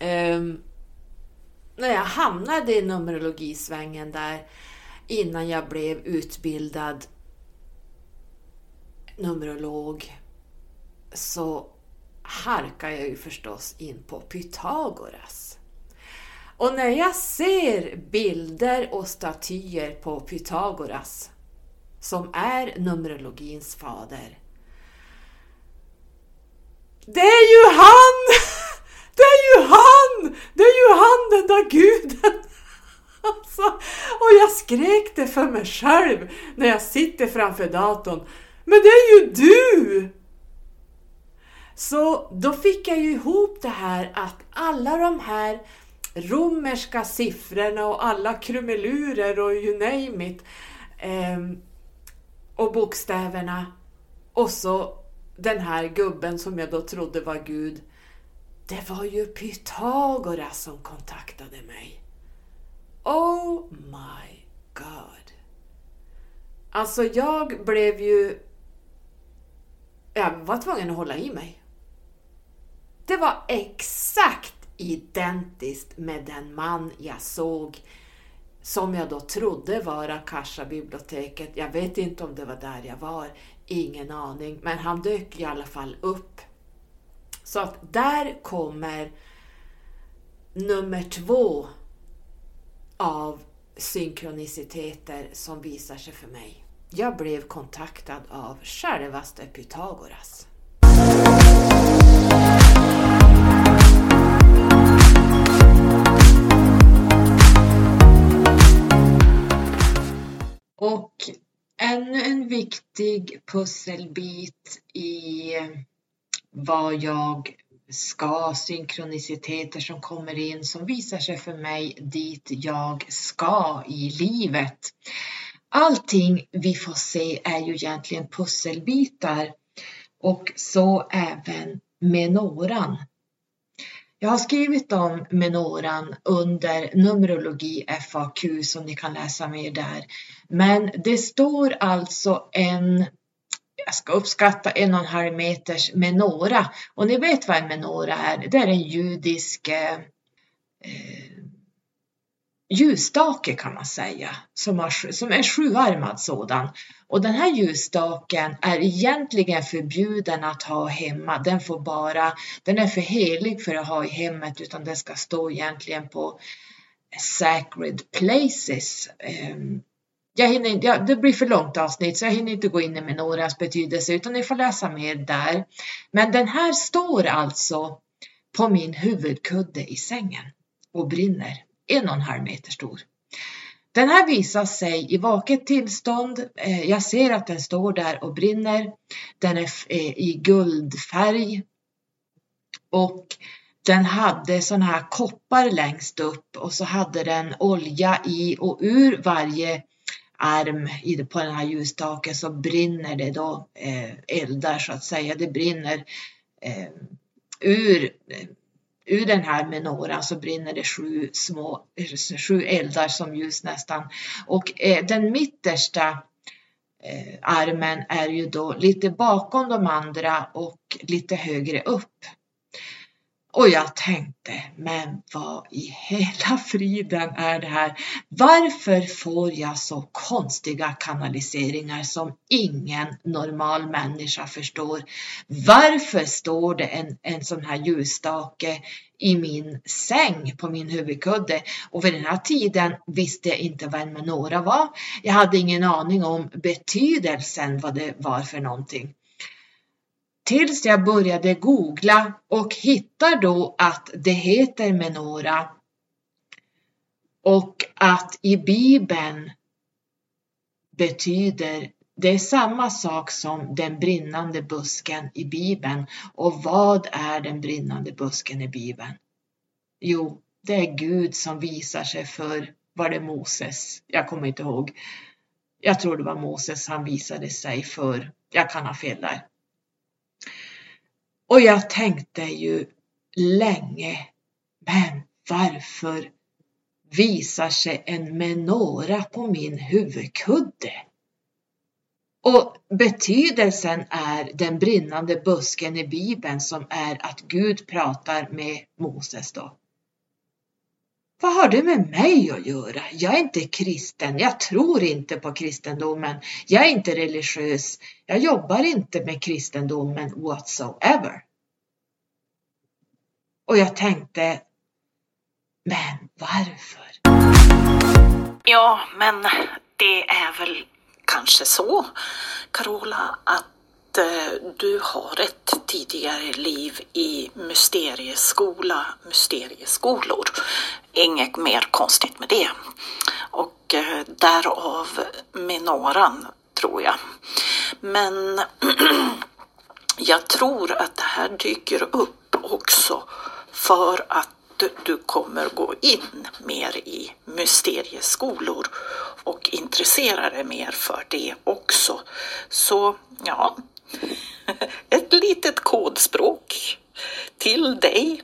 Um, när jag hamnade i numerologisvängen där innan jag blev utbildad numerolog så harkade jag ju förstås in på Pythagoras. Och när jag ser bilder och statyer på Pythagoras, som är Numerologins fader. Det är ju han! Det är ju han! Det är ju han den där guden! Alltså, och jag skrek det för mig själv när jag sitter framför datorn. Men det är ju du! Så då fick jag ju ihop det här att alla de här romerska siffrorna och alla krumelurer och you name it eh, och bokstäverna och så den här gubben som jag då trodde var Gud. Det var ju Pythagoras som kontaktade mig. Oh my God! Alltså jag blev ju... Jag var tvungen att hålla i mig. Det var exakt identiskt med den man jag såg som jag då trodde var Akasha-biblioteket. Jag vet inte om det var där jag var, ingen aning, men han dök i alla fall upp. Så att där kommer nummer två av synkroniciteter som visar sig för mig. Jag blev kontaktad av självaste Pythagoras. Och ännu en viktig pusselbit i vad jag ska, synkroniciteter som kommer in som visar sig för mig dit jag ska i livet. Allting vi får se är ju egentligen pusselbitar och så även menoran. Jag har skrivit om menoran under Numerologi FAQ som ni kan läsa mer där. Men det står alltså en, jag ska uppskatta en och en halv meters menora. Och ni vet vad en menora är, det är en judisk eh, eh ljusstake kan man säga, som, har, som är sjuarmad sådan. Och den här ljusstaken är egentligen förbjuden att ha hemma. Den får bara, den är för helig för att ha i hemmet utan den ska stå egentligen på sacred places. Ehm, jag hinner, ja, det blir för långt avsnitt så jag hinner inte gå in i menorans betydelse utan ni får läsa mer där. Men den här står alltså på min huvudkudde i sängen och brinner en och en halv meter stor. Den här visar sig i vaket tillstånd. Eh, jag ser att den står där och brinner. Den är eh, i guldfärg och den hade sån här koppar längst upp och så hade den olja i och ur varje arm på den här ljusstaken så brinner det då eh, eldar så att säga. Det brinner ur ur den här menoran så brinner det sju små, sju eldar som ljus nästan. Och eh, den mittersta eh, armen är ju då lite bakom de andra och lite högre upp. Och jag tänkte, men vad i hela friden är det här? Varför får jag så konstiga kanaliseringar som ingen normal människa förstår? Varför står det en, en sån här ljusstake i min säng på min huvudkudde? Och vid den här tiden visste jag inte vem några menora var. Jag hade ingen aning om betydelsen vad det var för någonting. Tills jag började googla och hittar då att det heter menora och att i Bibeln betyder det är samma sak som den brinnande busken i Bibeln. Och vad är den brinnande busken i Bibeln? Jo, det är Gud som visar sig för, var det Moses? Jag kommer inte ihåg. Jag tror det var Moses han visade sig för. Jag kan ha fel där. Och jag tänkte ju länge, men varför visar sig en menora på min huvudkudde? Och betydelsen är den brinnande busken i Bibeln som är att Gud pratar med Moses då. Vad har det med mig att göra? Jag är inte kristen. Jag tror inte på kristendomen. Jag är inte religiös. Jag jobbar inte med kristendomen whatsoever. Och jag tänkte, men varför? Ja, men det är väl kanske så, Carola, att att eh, du har ett tidigare liv i mysterieskola, mysterieskolor. Inget mer konstigt med det. Och eh, därav menoran, tror jag. Men jag tror att det här dyker upp också för att du kommer gå in mer i mysterieskolor och intressera dig mer för det också. Så ja, ett litet kodspråk till dig.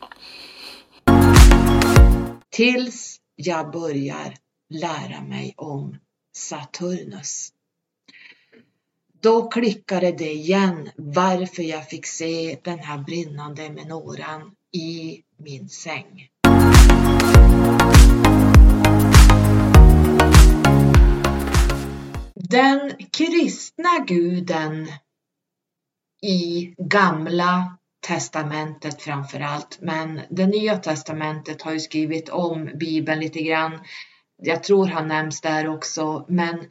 Tills jag börjar lära mig om Saturnus. Då klickade det igen varför jag fick se den här brinnande menoran i min säng. Den kristna guden i gamla testamentet framför allt, men det nya testamentet har ju skrivit om bibeln lite grann. Jag tror han nämns där också, men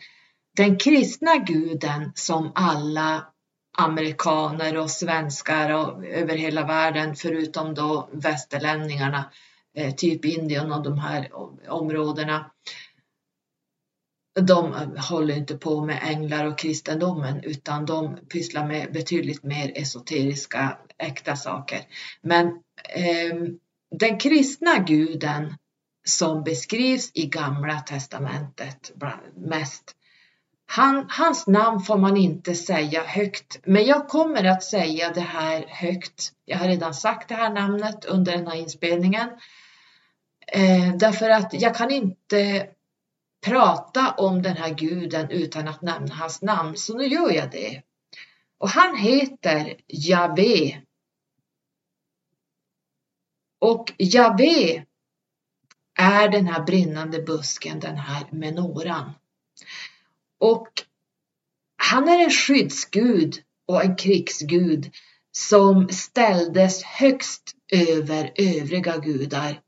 den kristna guden som alla amerikaner och svenskar och över hela världen förutom då västerlänningarna, eh, typ Indien och de här områdena. De håller inte på med änglar och kristendomen utan de pysslar med betydligt mer esoteriska äkta saker. Men eh, den kristna guden som beskrivs i Gamla testamentet mest han, hans namn får man inte säga högt, men jag kommer att säga det här högt. Jag har redan sagt det här namnet under den här inspelningen. Eh, därför att jag kan inte prata om den här guden utan att nämna hans namn, så nu gör jag det. Och han heter Javé. Och Javé är den här brinnande busken, den här menoran. Och han är en skyddsgud och en krigsgud som ställdes högst över övriga gudar.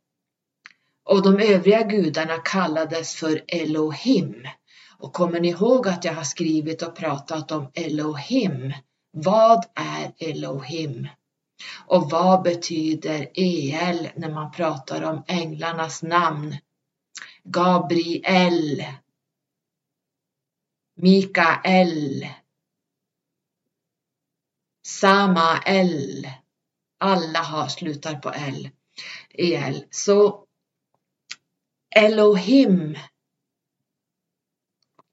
Och de övriga gudarna kallades för Elohim. Och kommer ni ihåg att jag har skrivit och pratat om Elohim? Vad är Elohim? Och vad betyder El när man pratar om änglarnas namn? Gabriel, Mikael, Samael, alla har slutar på L, el. Så Elohim,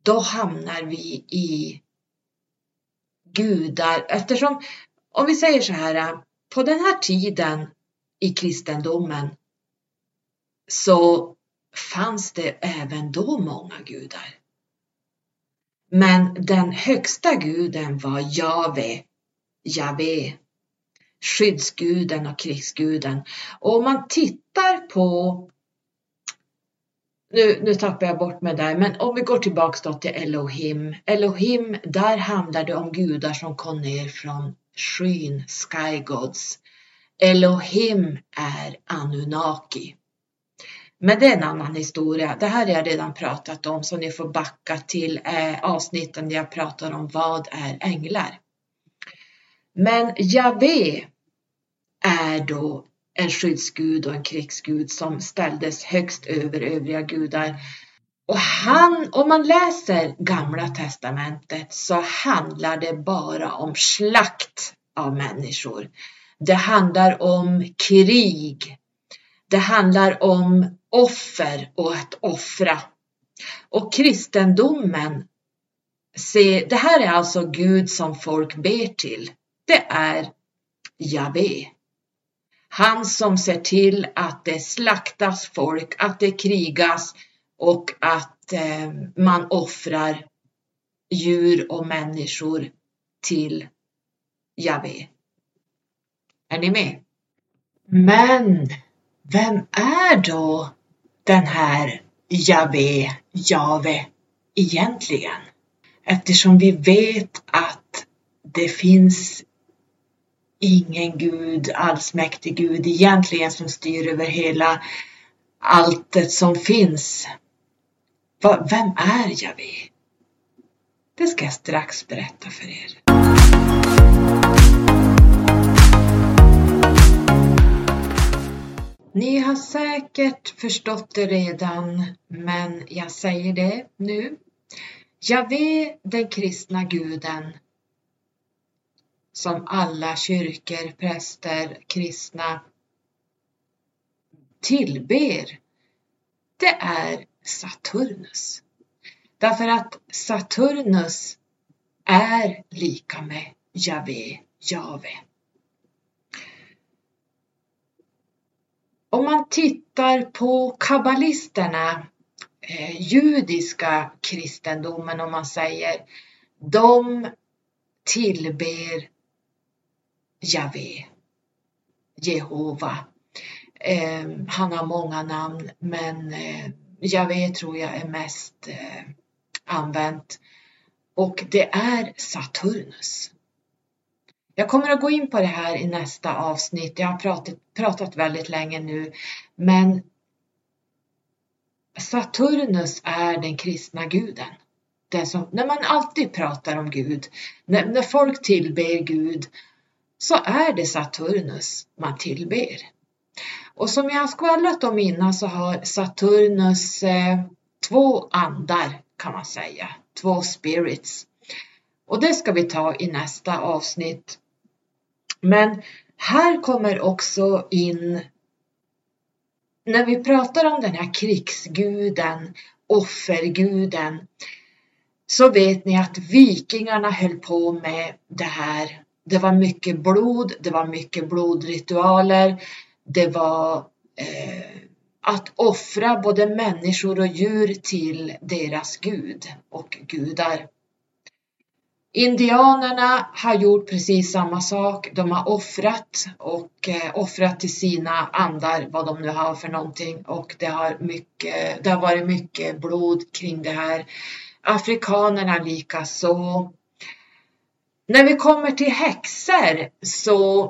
då hamnar vi i gudar eftersom om vi säger så här på den här tiden i kristendomen så fanns det även då många gudar. Men den högsta guden var Jave, Jave, skyddsguden och krigsguden. Och om man tittar på nu, nu tappar jag bort mig där, men om vi går tillbaks då till Elohim. Elohim, där handlar det om gudar som kom ner från skyn, sky gods. Elohim är Anunnaki. Men det är en annan historia. Det här har jag redan pratat om så ni får backa till eh, avsnitten där jag pratar om vad är änglar. Men Javé är då en skyddsgud och en krigsgud som ställdes högst över övriga gudar. Och han, om man läser Gamla Testamentet så handlar det bara om slakt av människor. Det handlar om krig. Det handlar om offer och att offra. Och kristendomen, se, det här är alltså Gud som folk ber till. Det är Javé. Han som ser till att det slaktas folk, att det krigas och att eh, man offrar djur och människor till Javé. Är ni med? Men vem är då den här Javé, Jave egentligen? Eftersom vi vet att det finns ingen Gud, allsmäktig Gud egentligen som styr över hela alltet som finns. Vem är Javé? Det ska jag strax berätta för er. Ni har säkert förstått det redan, men jag säger det nu. Javé, den kristna guden, som alla kyrkor, präster, kristna tillber, det är Saturnus. Därför att Saturnus är lika med Javé, Jave. Om man tittar på kabbalisterna, eh, judiska kristendomen om man säger, de tillber Javé, Jehova. Eh, han har många namn men eh, Javé tror jag är mest eh, använt. Och det är Saturnus. Jag kommer att gå in på det här i nästa avsnitt. Jag har pratat, pratat väldigt länge nu, men Saturnus är den kristna guden. Det som, när man alltid pratar om Gud, när, när folk tillber Gud, så är det Saturnus man tillber. Och som jag har skvallrat om innan så har Saturnus eh, två andar kan man säga, två spirits. Och det ska vi ta i nästa avsnitt. Men här kommer också in när vi pratar om den här krigsguden, offerguden, så vet ni att vikingarna höll på med det här. Det var mycket blod, det var mycket blodritualer, det var eh, att offra både människor och djur till deras gud och gudar. Indianerna har gjort precis samma sak. De har offrat och eh, offrat till sina andar, vad de nu har för någonting. Och det har, mycket, det har varit mycket blod kring det här. Afrikanerna likaså. När vi kommer till häxor så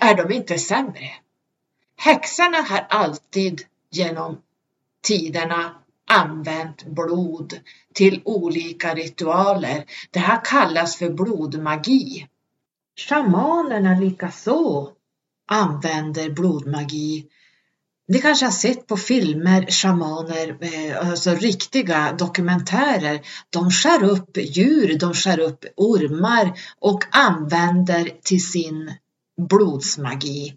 är de inte sämre. Häxorna har alltid genom tiderna använt blod till olika ritualer. Det här kallas för blodmagi. Shamanerna likaså använder blodmagi. Ni kanske har sett på filmer, shamaner, eh, alltså riktiga dokumentärer. De skär upp djur, de skär upp ormar och använder till sin blodsmagi.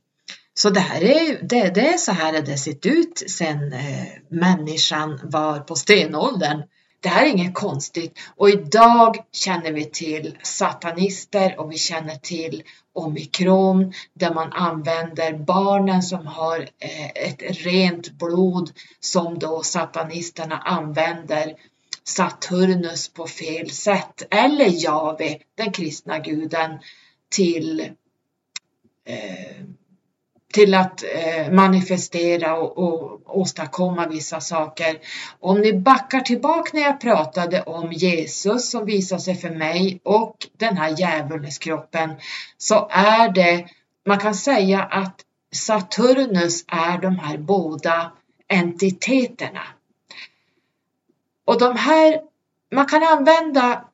Så det här är, det, det är så här det sett ut sedan eh, människan var på stenåldern. Det här är inget konstigt och idag känner vi till satanister och vi känner till omikron där man använder barnen som har eh, ett rent blod som då satanisterna använder Saturnus på fel sätt. Eller Jave, den kristna guden, till eh, till att eh, manifestera och, och åstadkomma vissa saker. Om ni backar tillbaka när jag pratade om Jesus som visar sig för mig och den här djävulskroppen så är det, man kan säga att Saturnus är de här båda entiteterna. Och de här, man kan använda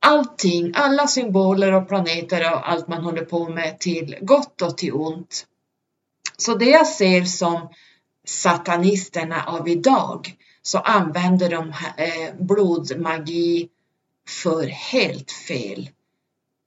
allting, alla symboler och planeter och allt man håller på med till gott och till ont. Så det jag ser som satanisterna av idag så använder de eh, blodmagi för helt fel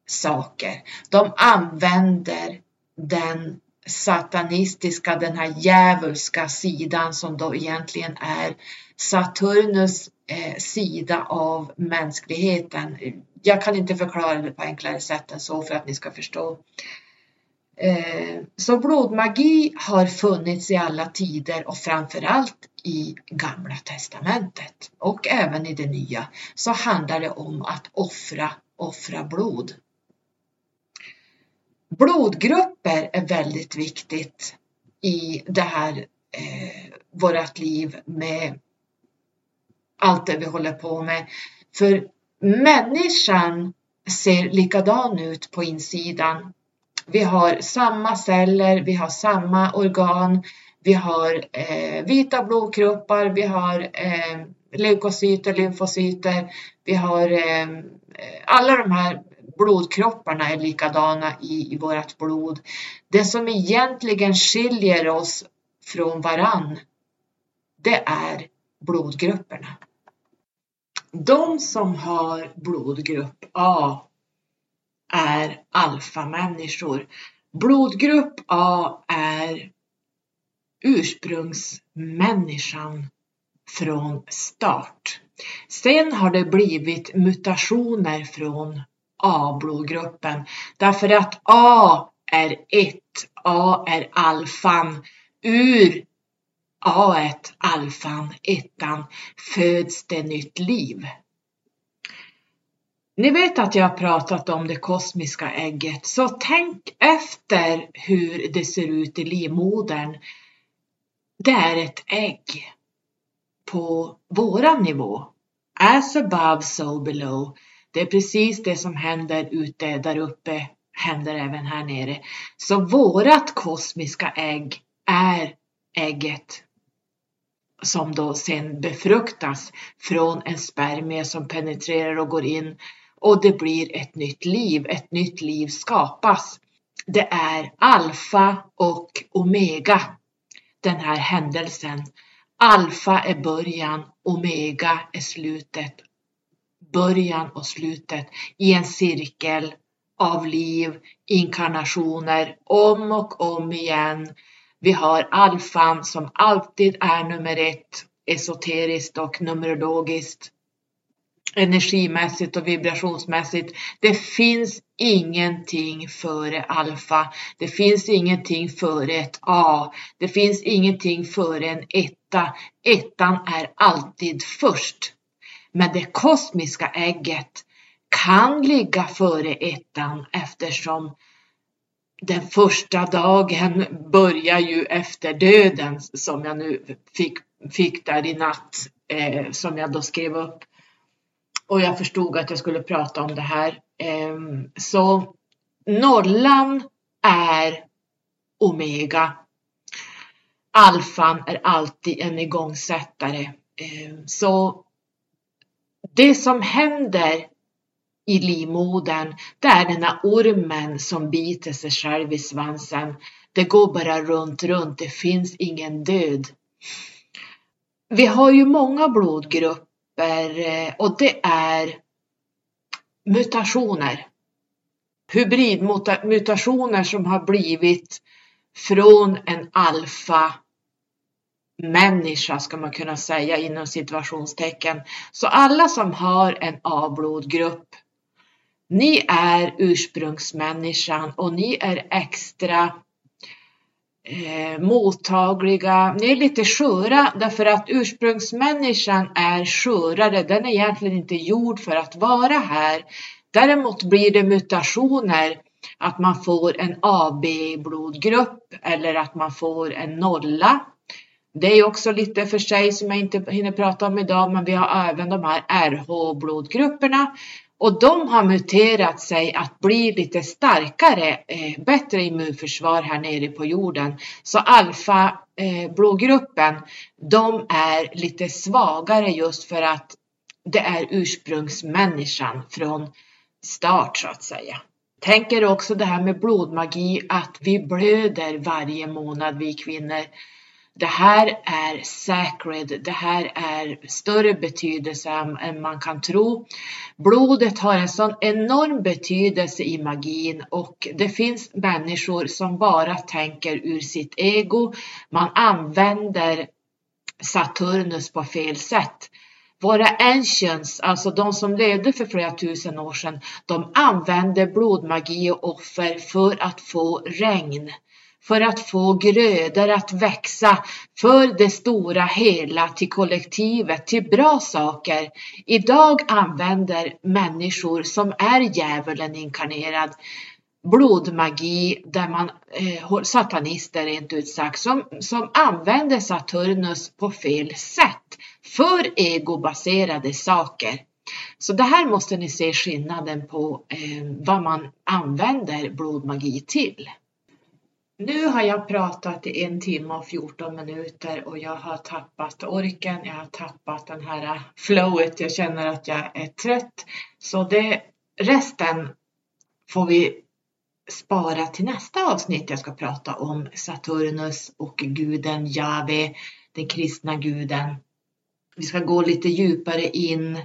saker. De använder den satanistiska, den här djävulska sidan som då egentligen är Saturnus eh, sida av mänskligheten. Jag kan inte förklara det på enklare sätt än så för att ni ska förstå. Eh, så blodmagi har funnits i alla tider och framförallt i Gamla Testamentet och även i det Nya så handlar det om att offra, offra blod. Blodgrupper är väldigt viktigt i det här eh, vårt liv med allt det vi håller på med. För människan ser likadan ut på insidan. Vi har samma celler, vi har samma organ, vi har eh, vita blodkroppar, vi har eh, leukocyter, lymfocyter, vi har eh, alla de här blodkropparna är likadana i, i vårt blod. Det som egentligen skiljer oss från varann, det är blodgrupperna. De som har blodgrupp A är alfamänniskor. Blodgrupp A är ursprungsmänniskan från start. Sen har det blivit mutationer från A-blodgruppen därför att A är 1. A är alfan. Ur A1, alfan, ettan, föds det nytt liv. Ni vet att jag har pratat om det kosmiska ägget, så tänk efter hur det ser ut i livmodern. Det är ett ägg på våran nivå. As above, so below. Det är precis det som händer ute där uppe händer även här nere. Så vårat kosmiska ägg är ägget som då sen befruktas från en spermie som penetrerar och går in och det blir ett nytt liv. Ett nytt liv skapas. Det är alfa och omega, den här händelsen. Alfa är början, omega är slutet. Början och slutet i en cirkel av liv, inkarnationer, om och om igen. Vi har alfan som alltid är nummer ett, esoteriskt och numerologiskt energimässigt och vibrationsmässigt. Det finns ingenting före alfa. Det finns ingenting före ett A. Det finns ingenting före en etta. Ettan är alltid först. Men det kosmiska ägget kan ligga före ettan eftersom den första dagen börjar ju efter döden som jag nu fick, fick där i natt eh, som jag då skrev upp och jag förstod att jag skulle prata om det här. Ehm, så nollan är omega. Alfan är alltid en igångsättare. Ehm, så det som händer i livmodern, det är den här ormen som biter sig själv i svansen. Det går bara runt, runt. Det finns ingen död. Vi har ju många blodgrupper typer eh, och det är mutationer. Hybridmutationer som har blivit från en alfa människa ska man kunna säga inom situationstecken. Så alla som har en A-blodgrupp, ni är ursprungsmänniskan och ni är extra eh, mottagliga, ni är lite sköra därför att ursprungsmänniskan är skörare. Den är egentligen inte gjord för att vara här. Däremot blir det mutationer att man får en AB-blodgrupp eller att man får en nolla. Det är också lite för sig som jag inte hinner prata om idag, men vi har även de här RH-blodgrupperna och de har muterat sig att bli lite starkare, eh, bättre immunförsvar här nere på jorden. Så alfa eh, de är lite svagare just för att det är ursprungsmänniskan från start så att säga. Tänker också det här med blodmagi att vi blöder varje månad vi kvinnor. Det här är sacred, det här är större betydelse än man kan tro. Blodet har en sån enorm betydelse i magin och det finns människor som bara tänker ur sitt ego. Man använder Saturnus på fel sätt. Våra ancients, alltså de som levde för flera tusen år sedan, de använde blodmagi och offer för att få regn för att få grödor att växa för det stora hela, till kollektivet, till bra saker. Idag använder människor som är djävulen inkarnerad blodmagi där man, eh, satanister rent ut sagt, som, som använder Saturnus på fel sätt för egobaserade saker. Så det här måste ni se skillnaden på eh, vad man använder blodmagi till. Nu har jag pratat i en timme och 14 minuter och jag har tappat orken, jag har tappat den här flowet, jag känner att jag är trött. Så det, resten får vi spara till nästa avsnitt. Jag ska prata om Saturnus och guden Jave, den kristna guden. Vi ska gå lite djupare in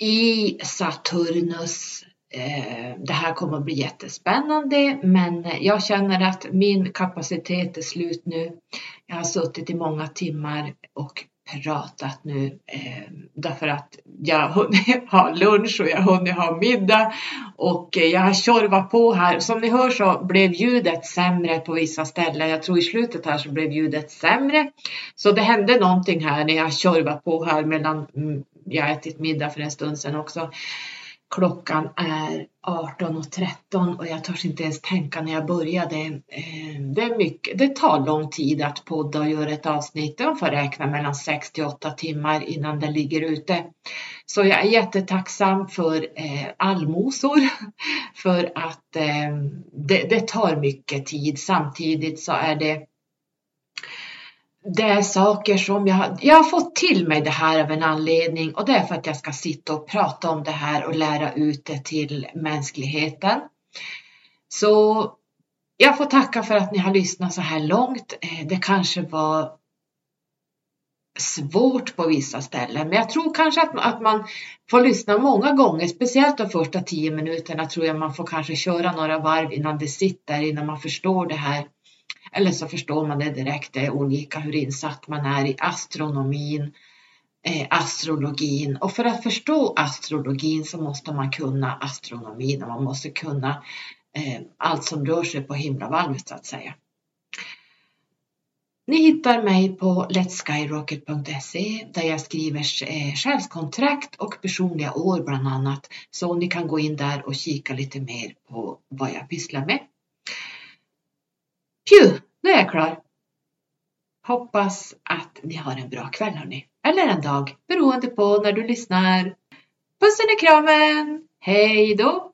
i Saturnus. Eh, det här kommer att bli jättespännande men jag känner att min kapacitet är slut nu. Jag har suttit i många timmar och pratat nu eh, därför att jag har hunnit ha lunch och jag har hunnit ha middag och jag har tjorvat på här. Som ni hör så blev ljudet sämre på vissa ställen. Jag tror i slutet här så blev ljudet sämre. Så det hände någonting här när jag tjorvat på här medan mm, jag ätit middag för en stund sedan också. Klockan är 18.13 och jag törs inte ens tänka när jag började. Eh, det, är mycket, det tar lång tid att podda och göra ett avsnitt. Man får räkna mellan 6 till 8 timmar innan det ligger ute. Så jag är jättetacksam för eh, allmosor för att eh, det, det tar mycket tid. Samtidigt så är det det är saker som jag, jag har fått till mig det här av en anledning och det är för att jag ska sitta och prata om det här och lära ut det till mänskligheten. Så jag får tacka för att ni har lyssnat så här långt. Eh, det kanske var svårt på vissa ställen, men jag tror kanske att, att man får lyssna många gånger, speciellt de första tio minuterna tror jag man får kanske köra några varv innan det sitter, innan man förstår det här eller så förstår man det direkt, det är olika hur insatt man är i astronomin, eh, astrologin och för att förstå astrologin så måste man kunna astronomin och man måste kunna eh, allt som rör sig på himlavalvet så att säga. Ni hittar mig på letskyrocket.se där jag skriver eh, själskontrakt och personliga år bland annat. Så ni kan gå in där och kika lite mer på vad jag pysslar med. Pju, nu är jag klar. Hoppas att ni har en bra kväll hörni. Eller en dag, beroende på när du lyssnar. Pussen i kramen! Hej då!